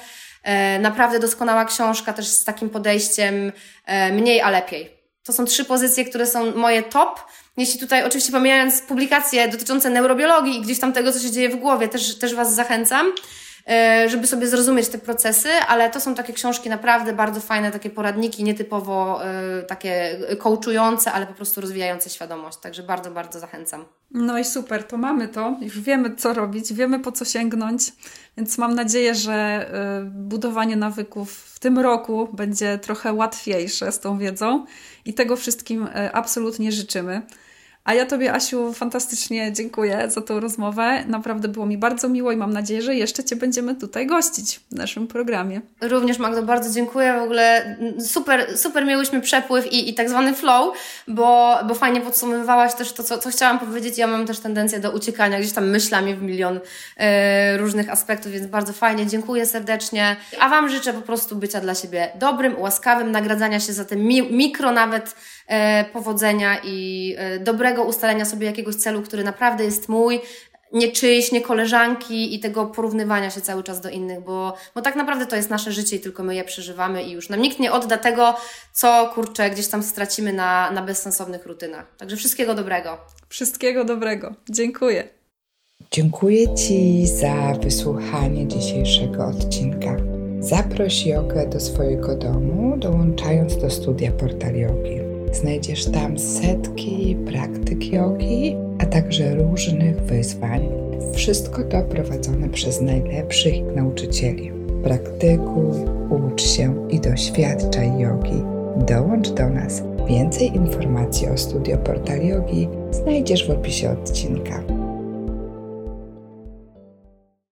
E, naprawdę doskonała książka też z takim podejściem e, mniej, a lepiej. To są trzy pozycje, które są moje top. Jeśli tutaj, oczywiście pomijając publikacje dotyczące neurobiologii i gdzieś tam tego, co się dzieje w głowie, też, też Was zachęcam. E, żeby sobie zrozumieć te procesy, ale to są takie książki naprawdę bardzo fajne, takie poradniki, nietypowo e, takie coachujące, ale po prostu rozwijające świadomość. Także bardzo, bardzo zachęcam. No i super, to mamy to, już wiemy co robić, wiemy po co sięgnąć, więc mam nadzieję, że e, budowanie nawyków w tym roku będzie trochę łatwiejsze z tą wiedzą i tego wszystkim absolutnie życzymy. A ja Tobie, Asiu, fantastycznie dziękuję za tą rozmowę. Naprawdę było mi bardzo miło i mam nadzieję, że jeszcze Cię będziemy tutaj gościć w naszym programie. Również, Magdo, bardzo dziękuję. W ogóle super, super miałyśmy przepływ i, i tak zwany flow, bo, bo fajnie podsumowywałaś też to, co, co chciałam powiedzieć. Ja mam też tendencję do uciekania gdzieś tam myślami w milion e, różnych aspektów, więc bardzo fajnie. Dziękuję serdecznie. A Wam życzę po prostu bycia dla siebie dobrym, łaskawym, nagradzania się za te mi mikro nawet powodzenia i e, dobrego ustalenia sobie jakiegoś celu, który naprawdę jest mój, nie czyjś, nie koleżanki i tego porównywania się cały czas do innych, bo, bo tak naprawdę to jest nasze życie i tylko my je przeżywamy i już nam nikt nie odda tego, co kurczę gdzieś tam stracimy na, na bezsensownych rutynach. Także wszystkiego dobrego. Wszystkiego dobrego. Dziękuję. Dziękuję Ci za wysłuchanie dzisiejszego odcinka. Zaproś jogę do swojego domu, dołączając do studia Portal Yogi. Znajdziesz tam setki praktyk jogi, a także różnych wyzwań. Wszystko to prowadzone przez najlepszych nauczycieli. Praktykuj, ucz się i doświadczaj jogi. Dołącz do nas. Więcej informacji o studio Portal Yogi znajdziesz w opisie odcinka.